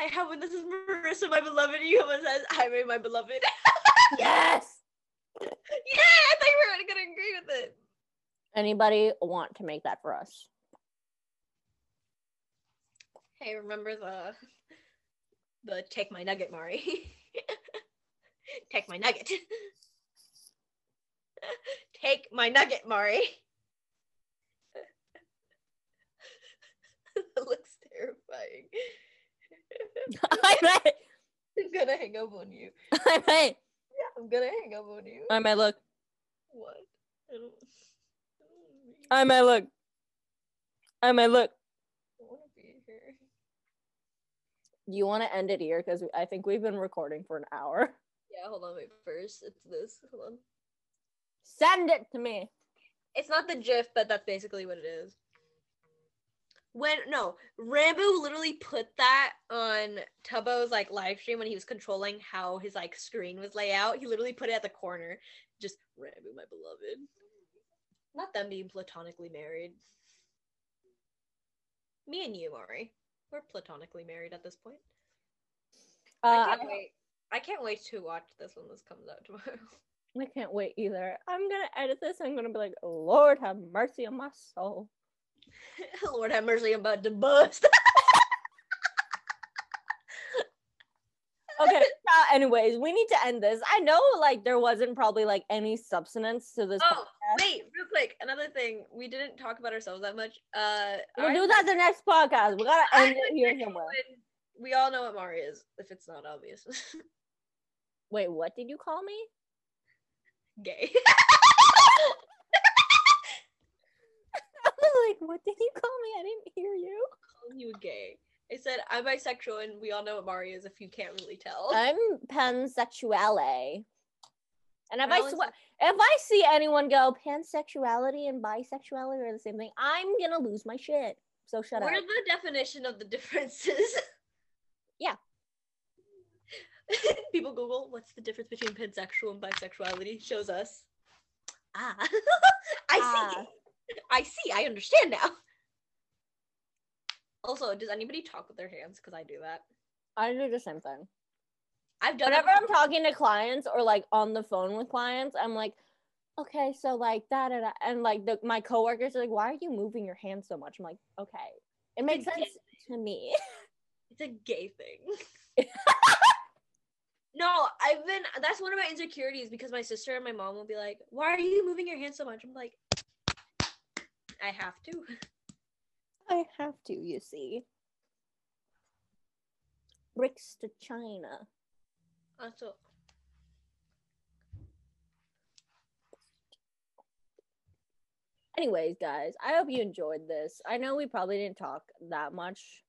I have one. This is Marissa, my beloved. and You have one that says "Jaime, my beloved." yes. yeah, I thought gonna agree with it. Anybody want to make that for us? Hey, remember the the take my nugget, Mari. take my nugget. take my nugget, Mari. that looks terrifying. I might, I'm gonna hang up on you. I might, I'm gonna hang up on you. I might look, what? I don't, I might look, I might look. I want to be here. Do you want to end it here? Because I think we've been recording for an hour. Yeah, hold on, wait. First, it's this. Hold on. Send it to me. It's not the GIF, but that's basically what it is. When no, Ranboo literally put that on Tubbo's like live stream when he was controlling how his like screen was laid out. He literally put it at the corner. Just Ranboo, my beloved. Not them being platonically married. Me and you, Mari. We're platonically married at this point. Uh, I I, can't wait. I can't wait to watch this when this comes out tomorrow. I can't wait either. I'm gonna edit this. I'm gonna be like, Lord have mercy on my soul. Lord have mercy, I'm about to bust. Okay. uh, anyways, we need to end this. I know, like, there wasn't probably like any substance to this. Oh, podcast. wait, real quick. Another thing, we didn't talk about ourselves that much. Uh, We'll do that the next podcast. We gotta end it here somewhere. We all know what Mari is, if it's not obvious. Wait, what did you call me? Gay. I was like, what did you call me? I didn't hear you. Calling you gay. I said I'm bisexual, and we all know what Mari is. If you can't really tell. I'm pansexuale. And if I Well, swear, if I see anyone go pansexuality and bisexuality are the same thing, I'm gonna lose my shit. So shut up. What are the definition of the differences. Yeah. People Google what's the difference between pansexual and bisexuality. Shows us. Ah, I Ah. see. I see. I understand now. Also, does anybody talk with their hands? Because I do that. I do the same thing. I've done. Whenever I'm talking to clients or like on the phone with clients, I'm like, okay, so like that, da, da," and like the, my coworkers are like, why are you moving your hands so much? I'm like, okay, it makes sense to me. It's a gay thing. no, I've been. That's one of my insecurities because my sister and my mom will be like, "Why are you moving your hands so much?" I'm like, I have to. I have to, you see. Bricks to China. Also, Anyways, guys, I hope you enjoyed this. I know we probably didn't talk that much.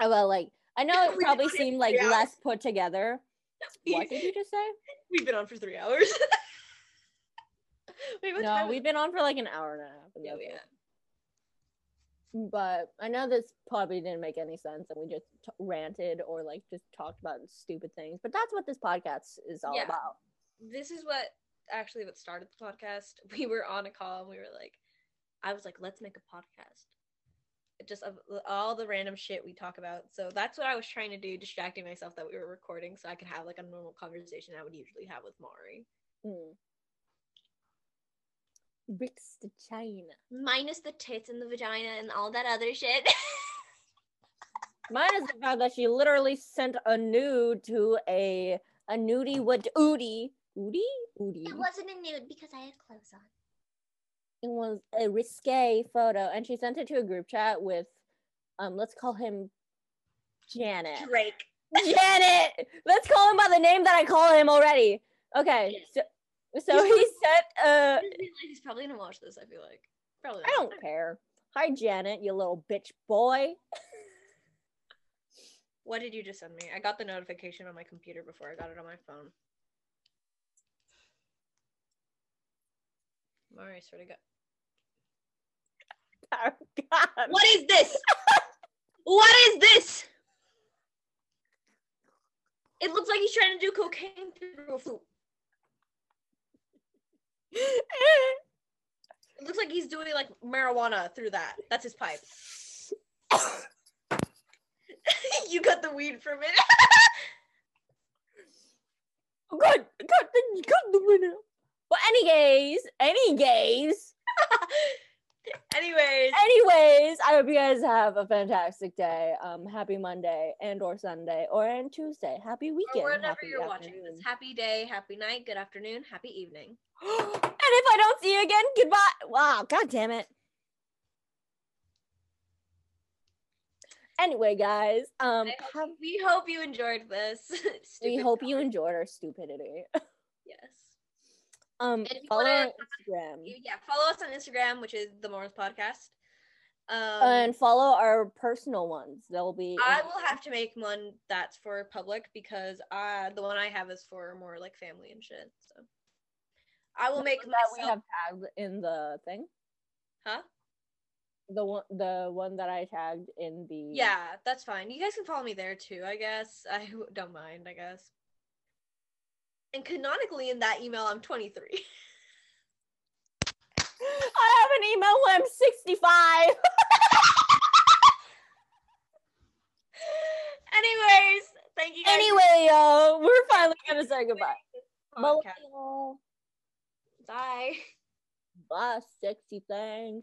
Well, like I know it probably seemed like three less put together. What did you just say? we've been on for three hours. Wait, No, we've been on for like an hour and a half. Oh, and Yeah, that's we it. have. But I know this probably didn't make any sense, and we just t- ranted or like just talked about stupid things. But that's what this podcast is all Yeah. about. This is what actually what started the podcast. We were on a call and we were like, I was like, let's make a podcast. Just of all the random shit we talk about. So that's what I was trying to do, distracting myself that we were recording so I could have like a normal conversation I would usually have with Mari. Mm. Bricks to China. Minus the tits and the vagina and all that other shit. Minus the fact that she literally sent a nude to a a nudie what Udi Udi Udi. wasn't a nude because I had clothes on. It was a risque photo, and she sent it to a group chat with, um, let's call him Janet. Drake. Janet. Let's call him by the name that I call him already. Okay, so so he sent uh, He's probably gonna watch this, I feel like. Probably I don't care. Hi Janet, you little bitch boy. What did you just send me? I got the notification on my computer before I got it on my phone. Mari, swear to God. Oh, God. What is this? what is this? It looks like he's trying to do cocaine through a flute. It looks like he's doing like marijuana through that. That's his pipe. you got the weed from it. Oh, God, God, the- God, the winner. But anyways, anyways, Anyways, anyways, I hope you guys have a fantastic day. Um, happy Monday and or Sunday or and Tuesday. Happy weekend. or whenever happy you're watching this, happy day, happy night, good afternoon, happy evening. and if I don't see you again, goodbye. Wow, god damn it. Anyway, guys, um, hope- have, we hope you enjoyed this. we hope you enjoyed our stupidity. Yes. Um, follow wanna- Instagram Yeah, follow us on Instagram, which is the Morons Podcast. Um, and follow our personal ones. They'll be. I will have to make one that's for public because uh the one I have is for more like family and shit. So I will the make one that we have tagged in the thing. huh? The one, the one that I tagged in the. Yeah, that's fine. You guys can follow me there too, I guess. I don't mind, I guess. And canonically in that email, I'm 23. I have an email when I'm 65. Anyways, thank you guys. anyway, y'all, we're finally gonna say goodbye. Bye. Bye, sexy thing.